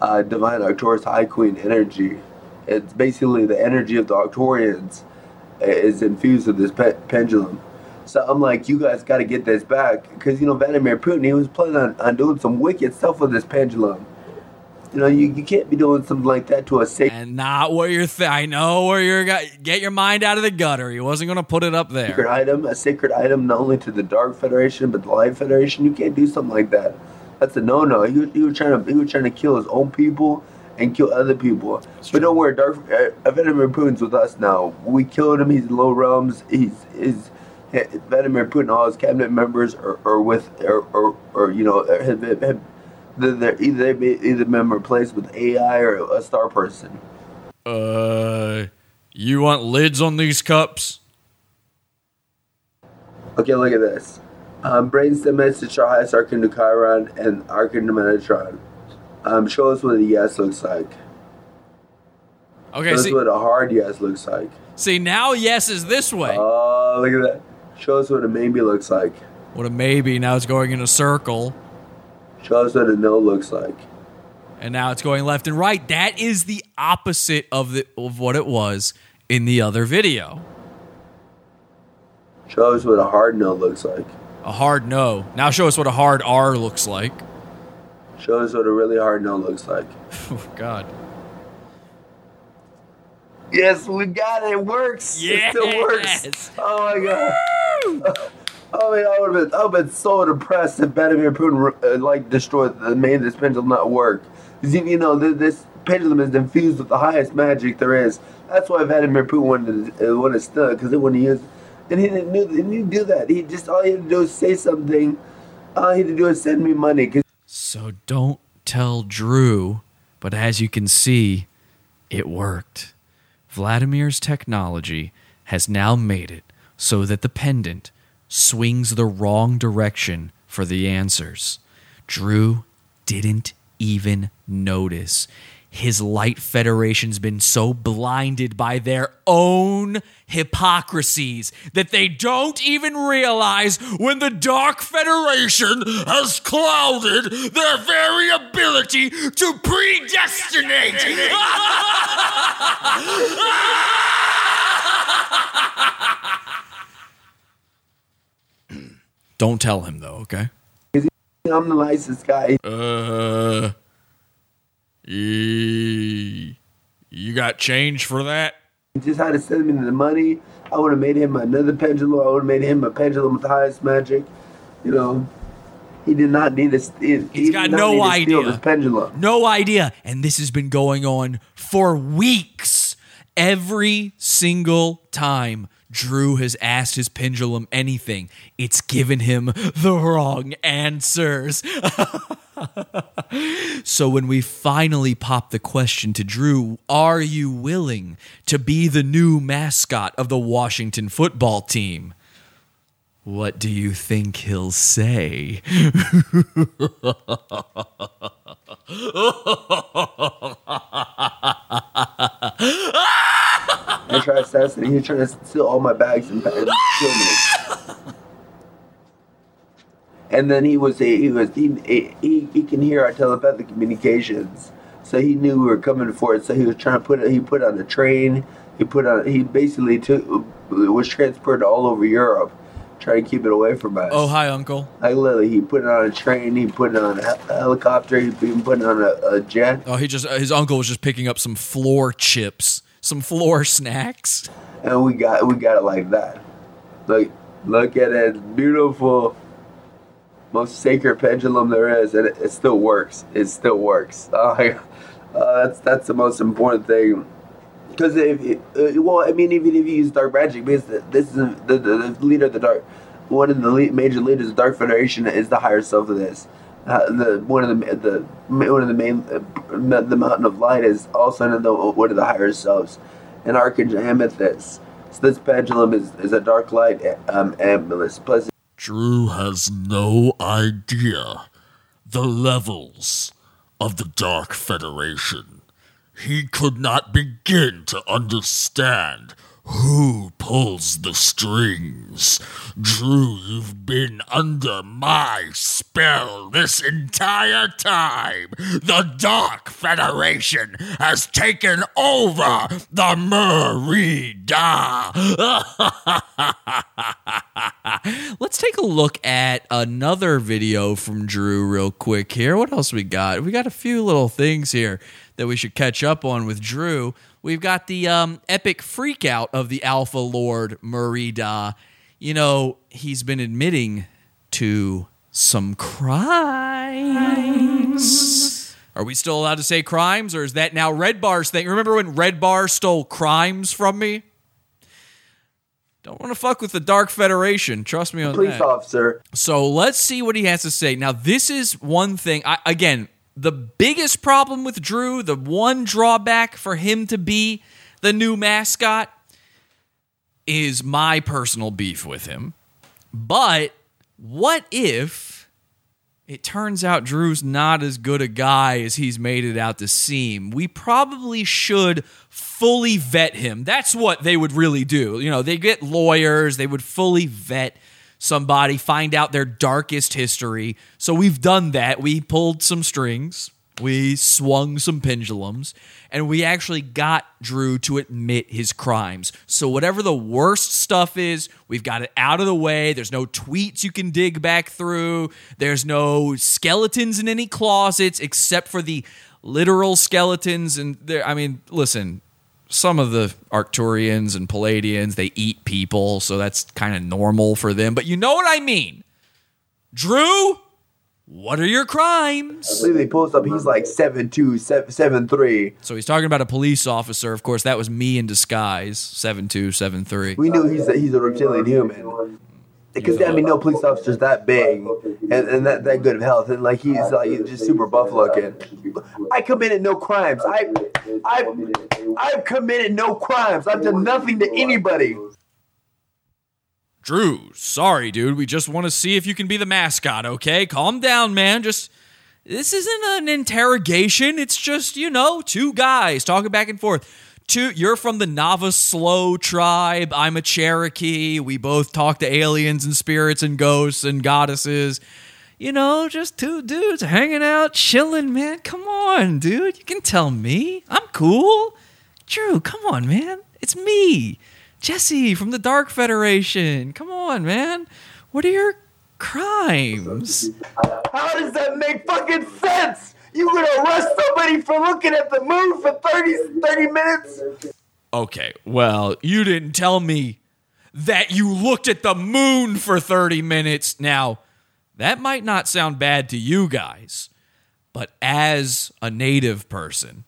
uh, divine Arcturus High Queen energy, It's basically the energy of the Arcturians is infused with this pe- pendulum. So I'm like, you guys got to get this back because you know Vladimir Putin, he was planning on, on doing some wicked stuff with this pendulum. You know, you, you can't be doing something like that to a sacred And not where you're. Th- I know where you're. Got, get your mind out of the gutter. He wasn't going to put it up there. Sacred item, a sacred item, not only to the Dark Federation but the Light Federation. You can't do something like that. That's a no-no. He, was- he was trying to he was trying to kill his own people and kill other people. but don't worry, Dark uh, Vladimir Putin's with us now. We killed him. He's in low realms. He's is Vladimir Putin. All his cabinet members are, are with or, or, or you know have, have, they're, either they've been- either been replaced with AI or a star person. Uh, you want lids on these cups? Okay, look at this. Um, brainstem message to highest Archangel Chiron and Archangel Metatron. Um, show us what a yes looks like. Okay, Show us see- what a hard yes looks like. See, now yes is this way. Oh, look at that. Show us what a maybe looks like. What a maybe. Now it's going in a circle. Show us what a no looks like. And now it's going left and right. That is the opposite of the of what it was in the other video. Show us what a hard no looks like. A hard no. Now show us what a hard R looks like. Show us what a really hard no looks like. Oh God. Yes, we got it. It works. It still works. Oh my god. Oh man, I would have been, I would have been so depressed if Vladimir Putin uh, like destroyed, the made this pendulum not work. you, you know, th- this pendulum is infused with the highest magic there is. That's why Vladimir Putin wanted to, uh, wanted to steal because it wouldn't use. And he didn't, do, he didn't do that. He just all he had to do is say something. All he had to do is send me money. 'cause So don't tell Drew, but as you can see, it worked. Vladimir's technology has now made it so that the pendant swings the wrong direction for the answers. Drew didn't even notice. His Light Federation's been so blinded by their own hypocrisies that they don't even realize when the Dark Federation has clouded their very ability to predestinate. Don't tell him though, okay? I'm the nicest guy. Uh, got change for that? Just had to send me the money. I would have made him another pendulum. I would have made him a pendulum with the highest magic. You know, he did not need this. He, He's got no idea. This pendulum. No idea. And this has been going on for weeks. Every single time Drew has asked his pendulum anything, it's given him the wrong answers. so when we finally pop the question to Drew, are you willing to be the new mascot of the Washington football team? What do you think he'll say? I tried to assassinate. Was trying to steal all my bags and, and kill me. And then he was he was he, he he can hear our telepathic communications, so he knew we were coming for it. So he was trying to put it. He put on a train. He put on. He basically took was transported all over Europe, trying to keep it away from us. Oh, hi, Uncle. Like literally, he put it on a train. He put it on a hel- helicopter. He even put it on a, a jet. Oh, he just his uncle was just picking up some floor chips, some floor snacks. and we got we got it like that. Look, look at it, beautiful, most sacred pendulum there is, and it, it still works. It still works. Oh, Uh, that's that's the most important thing. Because if uh, well, I mean, even if you use dark magic, because this is the, the, the leader of the dark, one of the major leaders of the Dark Federation is the higher self of this. Uh, the one of the the one of the main uh, the mountain of light is also in the one of the higher selves, an archangel amethyst. So this pendulum is, is a dark light um, amethyst. Plus, Drew has no idea the levels of the Dark Federation. He could not begin to understand Who pulls the strings? Drew, you've been under my spell this entire time. The Dark Federation has taken over the Merida. Let's take a look at another video from Drew real quick here. What else we got? We got a few little things here that we should catch up on with Drew. We've got the um, epic freakout of the Alpha Lord Merida. You know, he's been admitting to some crimes. Are we still allowed to say crimes, or is that now Red Bar's thing? Remember when Red Bar stole crimes from me? Don't want to fuck with the Dark Federation. Trust me on Police that. officer. So let's see what he has to say. Now, this is one thing. I, again, the biggest problem with Drew, the one drawback for him to be the new mascot, is my personal beef with him. But what if it turns out Drew's not as good a guy as he's made it out to seem? We probably should fully vet him. That's what they would really do. You know, they get lawyers, they would fully vet somebody, find out their darkest history. So we've done that. We pulled some strings, we swung some pendulums, and we actually got Drew to admit his crimes. So whatever the worst stuff is, we've got it out of the way. There's no tweets you can dig back through. There's no skeletons in any closets except for the literal skeletons and there I mean, listen, some of the Arcturians and Pleiadians, they eat people, so that's kind of normal for them. But you know what I mean. Drew, what are your crimes? I believe he pulls up. He's like seven two, seven seven three. So he's talking about a police officer. Of course, that was me in disguise. Seven two, seven three. We knew he's a, he's a reptilian human. Because I mean, no police officer's that big and, and that, that good of health, and like he's like he's just super buff looking. I committed no crimes. I I I've committed no crimes. I've done nothing to anybody. Drew, sorry, dude. We just want to see if you can be the mascot, okay? Calm down, man. Just this isn't an interrogation. It's just, you know, two guys talking back and forth. You're from the Navaslow tribe. I'm a Cherokee. We both talk to aliens and spirits and ghosts and goddesses. You know, just two dudes hanging out, chilling, man. Come on, dude. You can tell me. I'm cool. Drew, come on, man. It's me. Jesse from the Dark Federation. Come on, man. What are your crimes? How does that make fucking sense? You gonna arrest somebody for looking at the moon for 30, 30 minutes? Okay, well, you didn't tell me that you looked at the moon for 30 minutes. Now, that might not sound bad to you guys, but as a native person,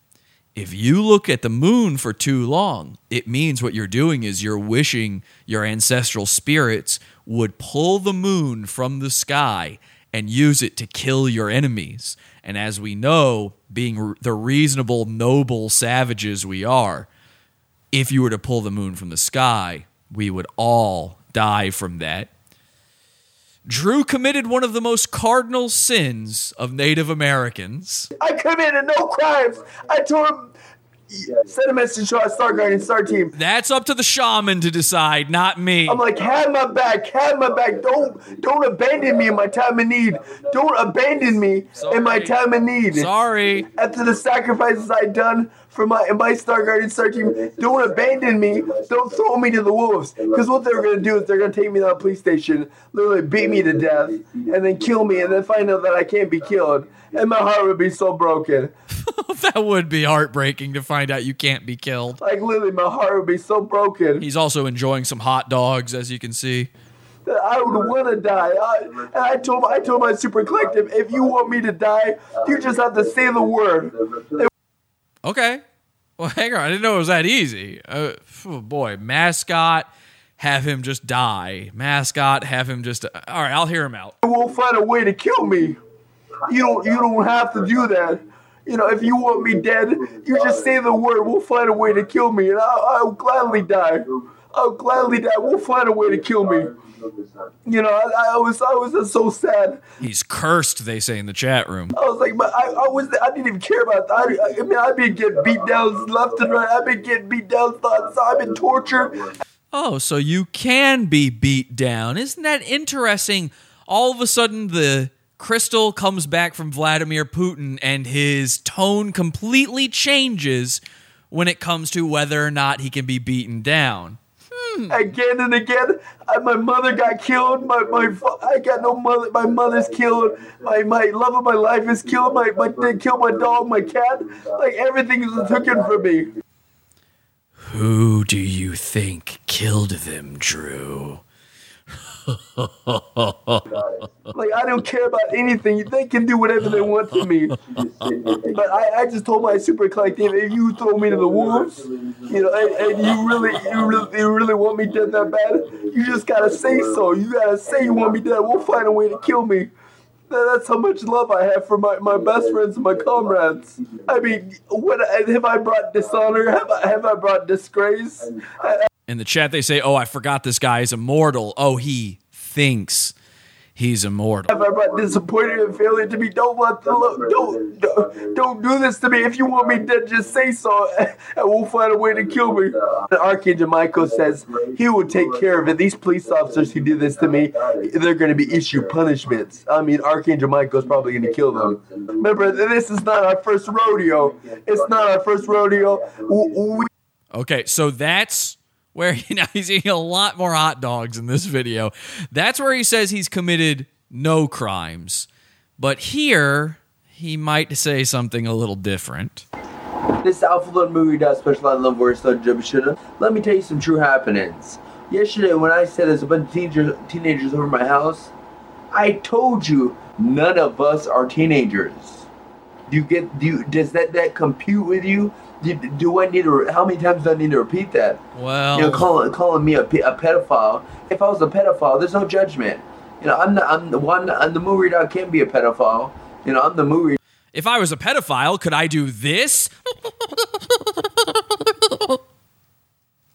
if you look at the moon for too long, it means what you're doing is you're wishing your ancestral spirits would pull the moon from the sky and use it to kill your enemies. And as we know, being r- the reasonable, noble savages we are, if you were to pull the moon from the sky, we would all die from that. Drew committed one of the most cardinal sins of Native Americans. I committed no crimes. I him, send a message to our Star Guardian Star team. That's up to the shaman to decide, not me. I'm like, have my back, have my back. Don't don't abandon me in my time of need. Don't abandon me in my time of need. Sorry. After the sacrifices I've done for my my Star Guardian Star team, don't abandon me. Don't throw me to the wolves. Because what they're gonna do is they're gonna take me to the police station, literally beat me to death, and then kill me, and then find out that I can't be killed. And my heart would be so broken. that would be heartbreaking to find out you can't be killed. Like literally, my heart would be so broken. He's also enjoying some hot dogs, as you can see. that I would want to die. I, and I told I told my super collective, if you want me to die, you just have to say the word. Okay. Well, hang on. I didn't know it was that easy. Uh, oh boy, mascot, have him just die. Mascot, have him just. All right, I'll hear him out. Won't find a way to kill me. You don't. You don't have to do that. You know, if you want me dead, you just say the word. We'll find a way to kill me, and I'll, I'll gladly die. I'll gladly die. We'll find a way to kill me. You know, I, I was I was just so sad. He's cursed, they say in the chat room. I was like, but I, I was I didn't even care about that. I, I mean, I've been getting beat down left and right. I've been getting beat down. Thoughts, I've been tortured. Oh, so you can be beat down. Isn't that interesting? All of a sudden, the crystal comes back from Vladimir Putin and his tone completely changes when it comes to whether or not he can be beaten down. Hmm. Again and again, I, my mother got killed. My my I got no mother. My mother's killed. My my love of my life is killed. My my they killed my dog, my cat. Like everything is taken from me. Who do you think killed them, Drew? Like I don't care about anything. They can do whatever they want to me. But I, I just told my super collective, if you throw me to the wolves, you know, and, and you really, you really, you really want me dead that bad, you just gotta say so. You gotta say you want me dead. We'll find a way to kill me. That's how much love I have for my, my best friends and my comrades. I mean, what have I brought dishonor? Have I have I brought disgrace? In the chat, they say, Oh, I forgot this guy is immortal. Oh, he thinks he's immortal. Have I brought disappointment and failure to me? Don't want to look. Don't, don't don't do this to me. If you want me dead, just say so, and we'll find a way to kill me. Archangel Michael says he will take care of it. These police officers who did this to me, they're going to be issued punishments. I mean, Archangel Michael's probably going to kill them. Remember, this is not our first rodeo. It's not our first rodeo. We, Okay, so that's where he, now he's eating a lot more hot dogs in this video. That's where he says he's committed no crimes. But here, he might say something a little different. This is Alpha Blood Movie Dot Special on Love Wars Jump Let me tell you some true happenings. Yesterday, when I said there's a bunch of teenagers, teenagers over my house, I told you none of us are teenagers. Do you get? Do you, does that that compute with you? Do, do I need to? How many times do I need to repeat that? Well, you know, calling calling me a, a pedophile. If I was a pedophile, there's no judgment. You know, I'm the I'm the one. I'm the movie dog can be a pedophile. You know, I'm the movie. If I was a pedophile, could I do this?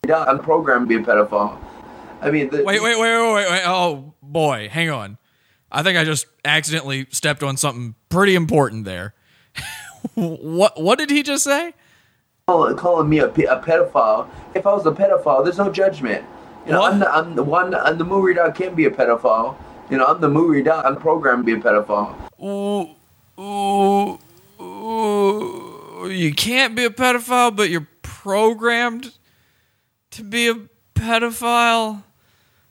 dog. I'm programmed to be a pedophile. I mean, the, Wait, wait, wait, wait, wait, wait. Oh, boy, hang on. I think I just accidentally stepped on something pretty important there. what what did he just say? Calling, calling me a, a pedophile. If I was a pedophile, there's no judgment. You know, I'm the, I'm the one. I'm the movie dog can be a pedophile. You know, I'm the movie dog. I'm programmed to be a pedophile. Ooh, ooh, ooh. You can't be a pedophile, but you're programmed to be a pedophile.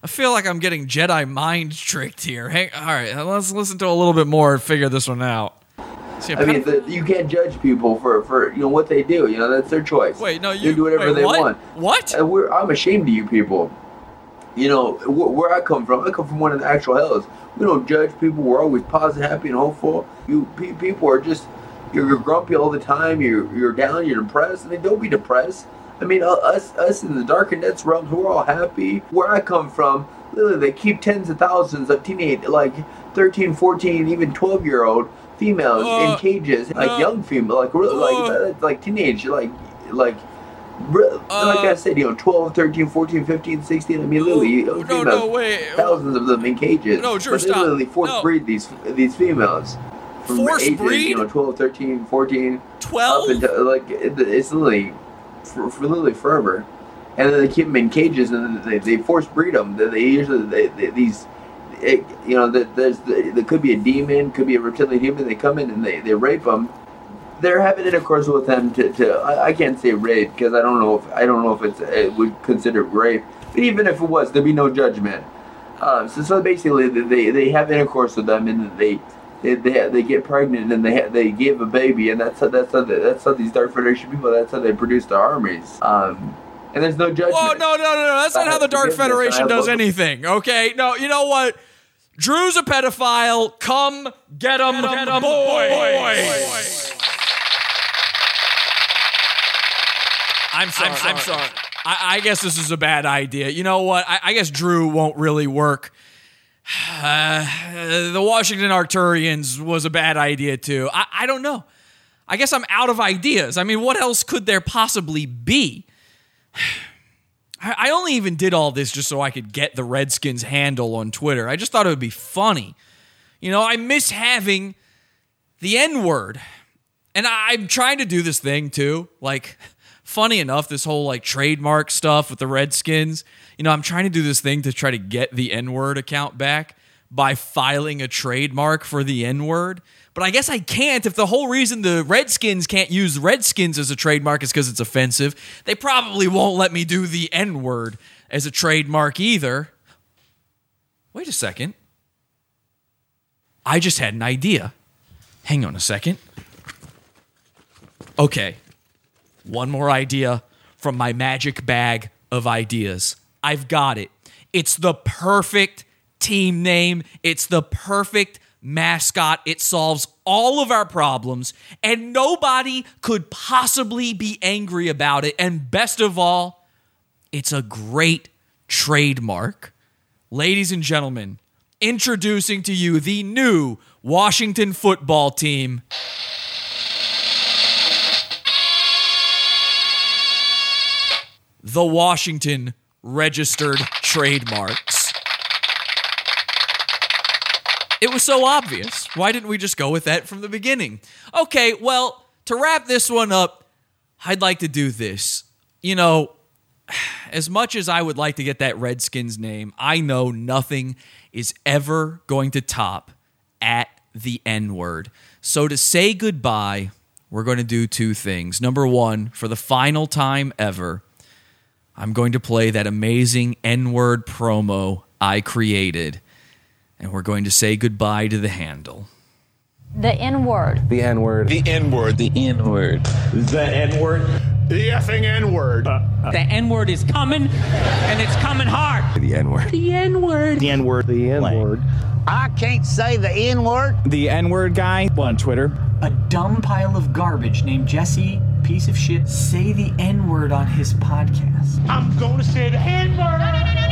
I feel like I'm getting Jedi mind tricked here. Hey, all right, let's listen to a little bit more and figure this one out. See, I mean, the, you can't judge people for, for you know what they do. You know, that's their choice. Wait, no, they you- do whatever wait, they what? want. What? And we're, I'm ashamed of you people. You know wh- where I come from. I come from one of the actual hells. We don't judge people. We're always positive, happy, and hopeful. You pe- people are just you're, you're grumpy all the time. You're you're down. You're depressed. I mean, don't be depressed. I mean, uh, us us in the dark and nets realms, we're all happy. Where I come from, literally, they keep tens of thousands of teenage, like 13, 14, even 12 year old females Uh, in cages, like uh, young female, like really, uh, like like teenage, like like. like I said, you know, 12, 13, 14, 15, 16. I mean, literally, no, females, no, wait. thousands of them in cages. No, Drew, but they stop. literally force No. breed these these females. From Force ages, breed? You know, 12, 13, 14. 12? Up into, like, it, it's literally, for, for literally forever. And then they keep them in cages and they, they force breed them. They, they usually, they, they, these, it, you know, that there's the, there could be a demon, could be a reptilian human. They come in and they, they rape them. They're having intercourse with them to, to I, I can't say rape because I don't know if I don't know if it's it would consider rape. But even if it was, there'd be no judgment. Um, so, so basically, they, they have intercourse with them, and they they they, they get pregnant, and they they give a baby, and that's how that's how they, that's how these Dark Federation people. That's how they produce their armies. Um, and there's no judgment. Whoa, no, no, no, no. That's I not how the Dark forgiveness, and I Federation does anything, okay? No, you know what? Drew's a pedophile. Come get him, get him boys. I'm sorry. I'm, sorry. I, I guess this is a bad idea. You know what? I, I guess Drew won't really work. Uh, the Washington Arcturians was a bad idea too. I, I don't know. I guess I'm out of ideas. I mean, what else could there possibly be? I only even did all this just so I could get the Redskins handle on Twitter. I just thought it would be funny. You know, I miss having the N word. And I'm trying to do this thing too. Like, funny enough, this whole like trademark stuff with the Redskins, you know, I'm trying to do this thing to try to get the N word account back by filing a trademark for the N word. But I guess I can't if the whole reason the Redskins can't use Redskins as a trademark is because it's offensive. They probably won't let me do the N word as a trademark either. Wait a second. I just had an idea. Hang on a second. Okay. One more idea from my magic bag of ideas. I've got it. It's the perfect team name, it's the perfect mascot. It solves all of our problems, and nobody could possibly be angry about it. And best of all, it's a great trademark. Ladies and gentlemen, introducing to you the new Washington football team. The Washington Registered Trademarks. It was so obvious. Why didn't we just go with that from the beginning? Okay, well, to wrap this one up, I'd like to do this. You know, as much as I would like to get that Redskins name, I know nothing is ever going to top at the N word. So to say goodbye, we're going to do two things. Number one, for the final time ever, I'm going to play that amazing N word promo I created, and we're going to say goodbye to the handle. The N word. The N word. The N word. The N word. The N word. The effing N word. Uh, uh. The N word is coming, and it's coming hard. The N word. The N word. The N word. The N word. I can't say the N word. The N word guy on Twitter. A dumb pile of garbage named Jesse, piece of shit, say the N word on his podcast. I'm gonna say the N word.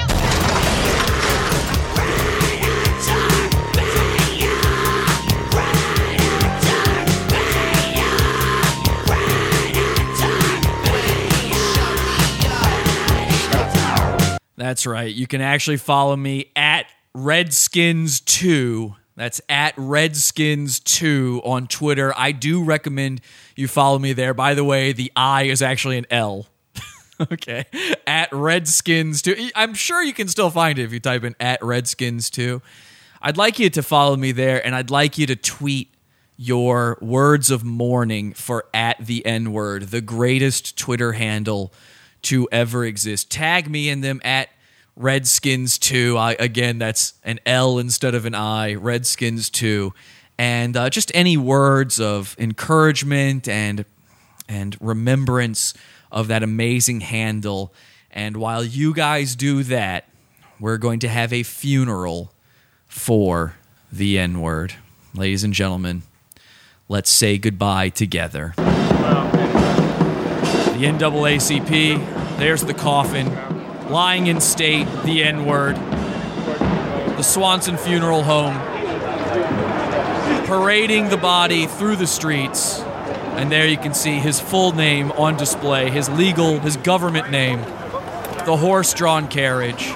That's right. You can actually follow me at Redskins2. That's at Redskins2 on Twitter. I do recommend you follow me there. By the way, the I is actually an L. okay. At Redskins2. I'm sure you can still find it if you type in at Redskins2. I'd like you to follow me there and I'd like you to tweet your words of mourning for at the N word, the greatest Twitter handle to ever exist. Tag me in them at Redskins 2. I, again, that's an L instead of an I, Redskins 2. And uh, just any words of encouragement and and remembrance of that amazing handle. And while you guys do that, we're going to have a funeral for the N word. Ladies and gentlemen, let's say goodbye together. The NAACP, there's the coffin, lying in state, the N word. The Swanson Funeral Home, parading the body through the streets. And there you can see his full name on display, his legal, his government name, the horse drawn carriage.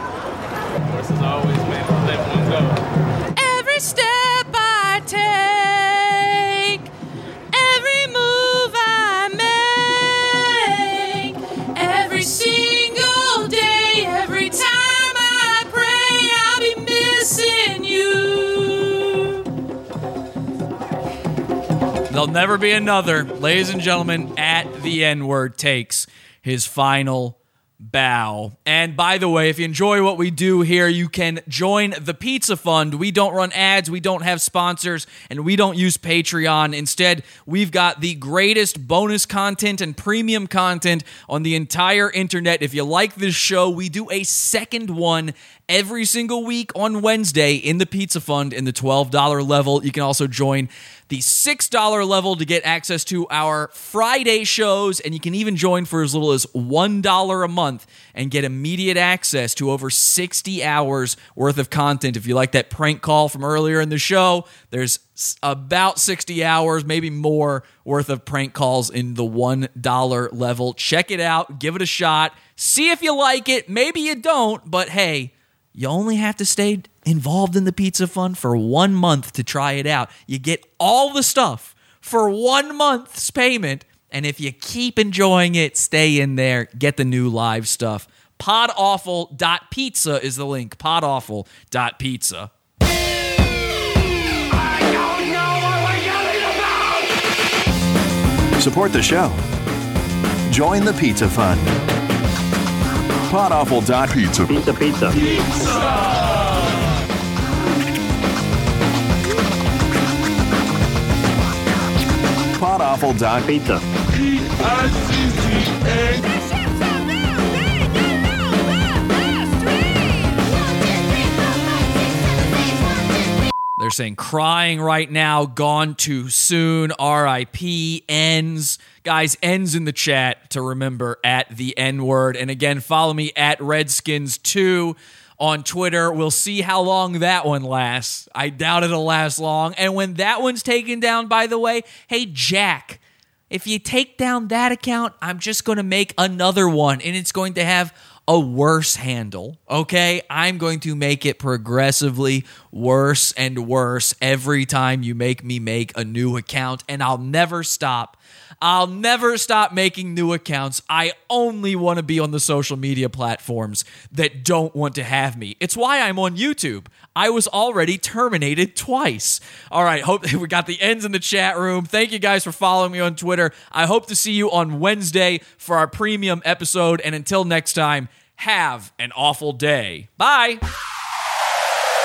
There'll never be another. Ladies and gentlemen, at the N word takes his final bow. And by the way, if you enjoy what we do here, you can join the Pizza Fund. We don't run ads, we don't have sponsors, and we don't use Patreon. Instead, we've got the greatest bonus content and premium content on the entire internet. If you like this show, we do a second one every single week on Wednesday in the Pizza Fund in the $12 level. You can also join the $6 level to get access to our Friday shows, and you can even join for as little as $1 a month and get immediate access to over 60 hours worth of content. If you like that prank call from earlier in the show, there's about 60 hours, maybe more, worth of prank calls in the $1 level. Check it out, give it a shot, see if you like it. Maybe you don't, but hey, you only have to stay involved in the Pizza Fund for one month to try it out. You get all the stuff for one month's payment. And if you keep enjoying it, stay in there, get the new live stuff. Podawful.pizza is the link. Podawful.pizza. Support the show. Join the Pizza Fund. Podawful.pizza. Pizza, pizza. Pizza! Podawful.pizza. They're saying crying right now, gone too soon, RIP, ends. Guys, ends in the chat to remember at the N word. And again, follow me at Redskins2 on Twitter. We'll see how long that one lasts. I doubt it'll last long. And when that one's taken down, by the way, hey, Jack, if you take down that account, I'm just going to make another one and it's going to have a worse handle. Okay? I'm going to make it progressively worse and worse every time you make me make a new account and I'll never stop. I'll never stop making new accounts. I only want to be on the social media platforms that don't want to have me. It's why I'm on YouTube. I was already terminated twice. All right, hope we got the ends in the chat room. Thank you guys for following me on Twitter. I hope to see you on Wednesday for our premium episode. And until next time, have an awful day. Bye.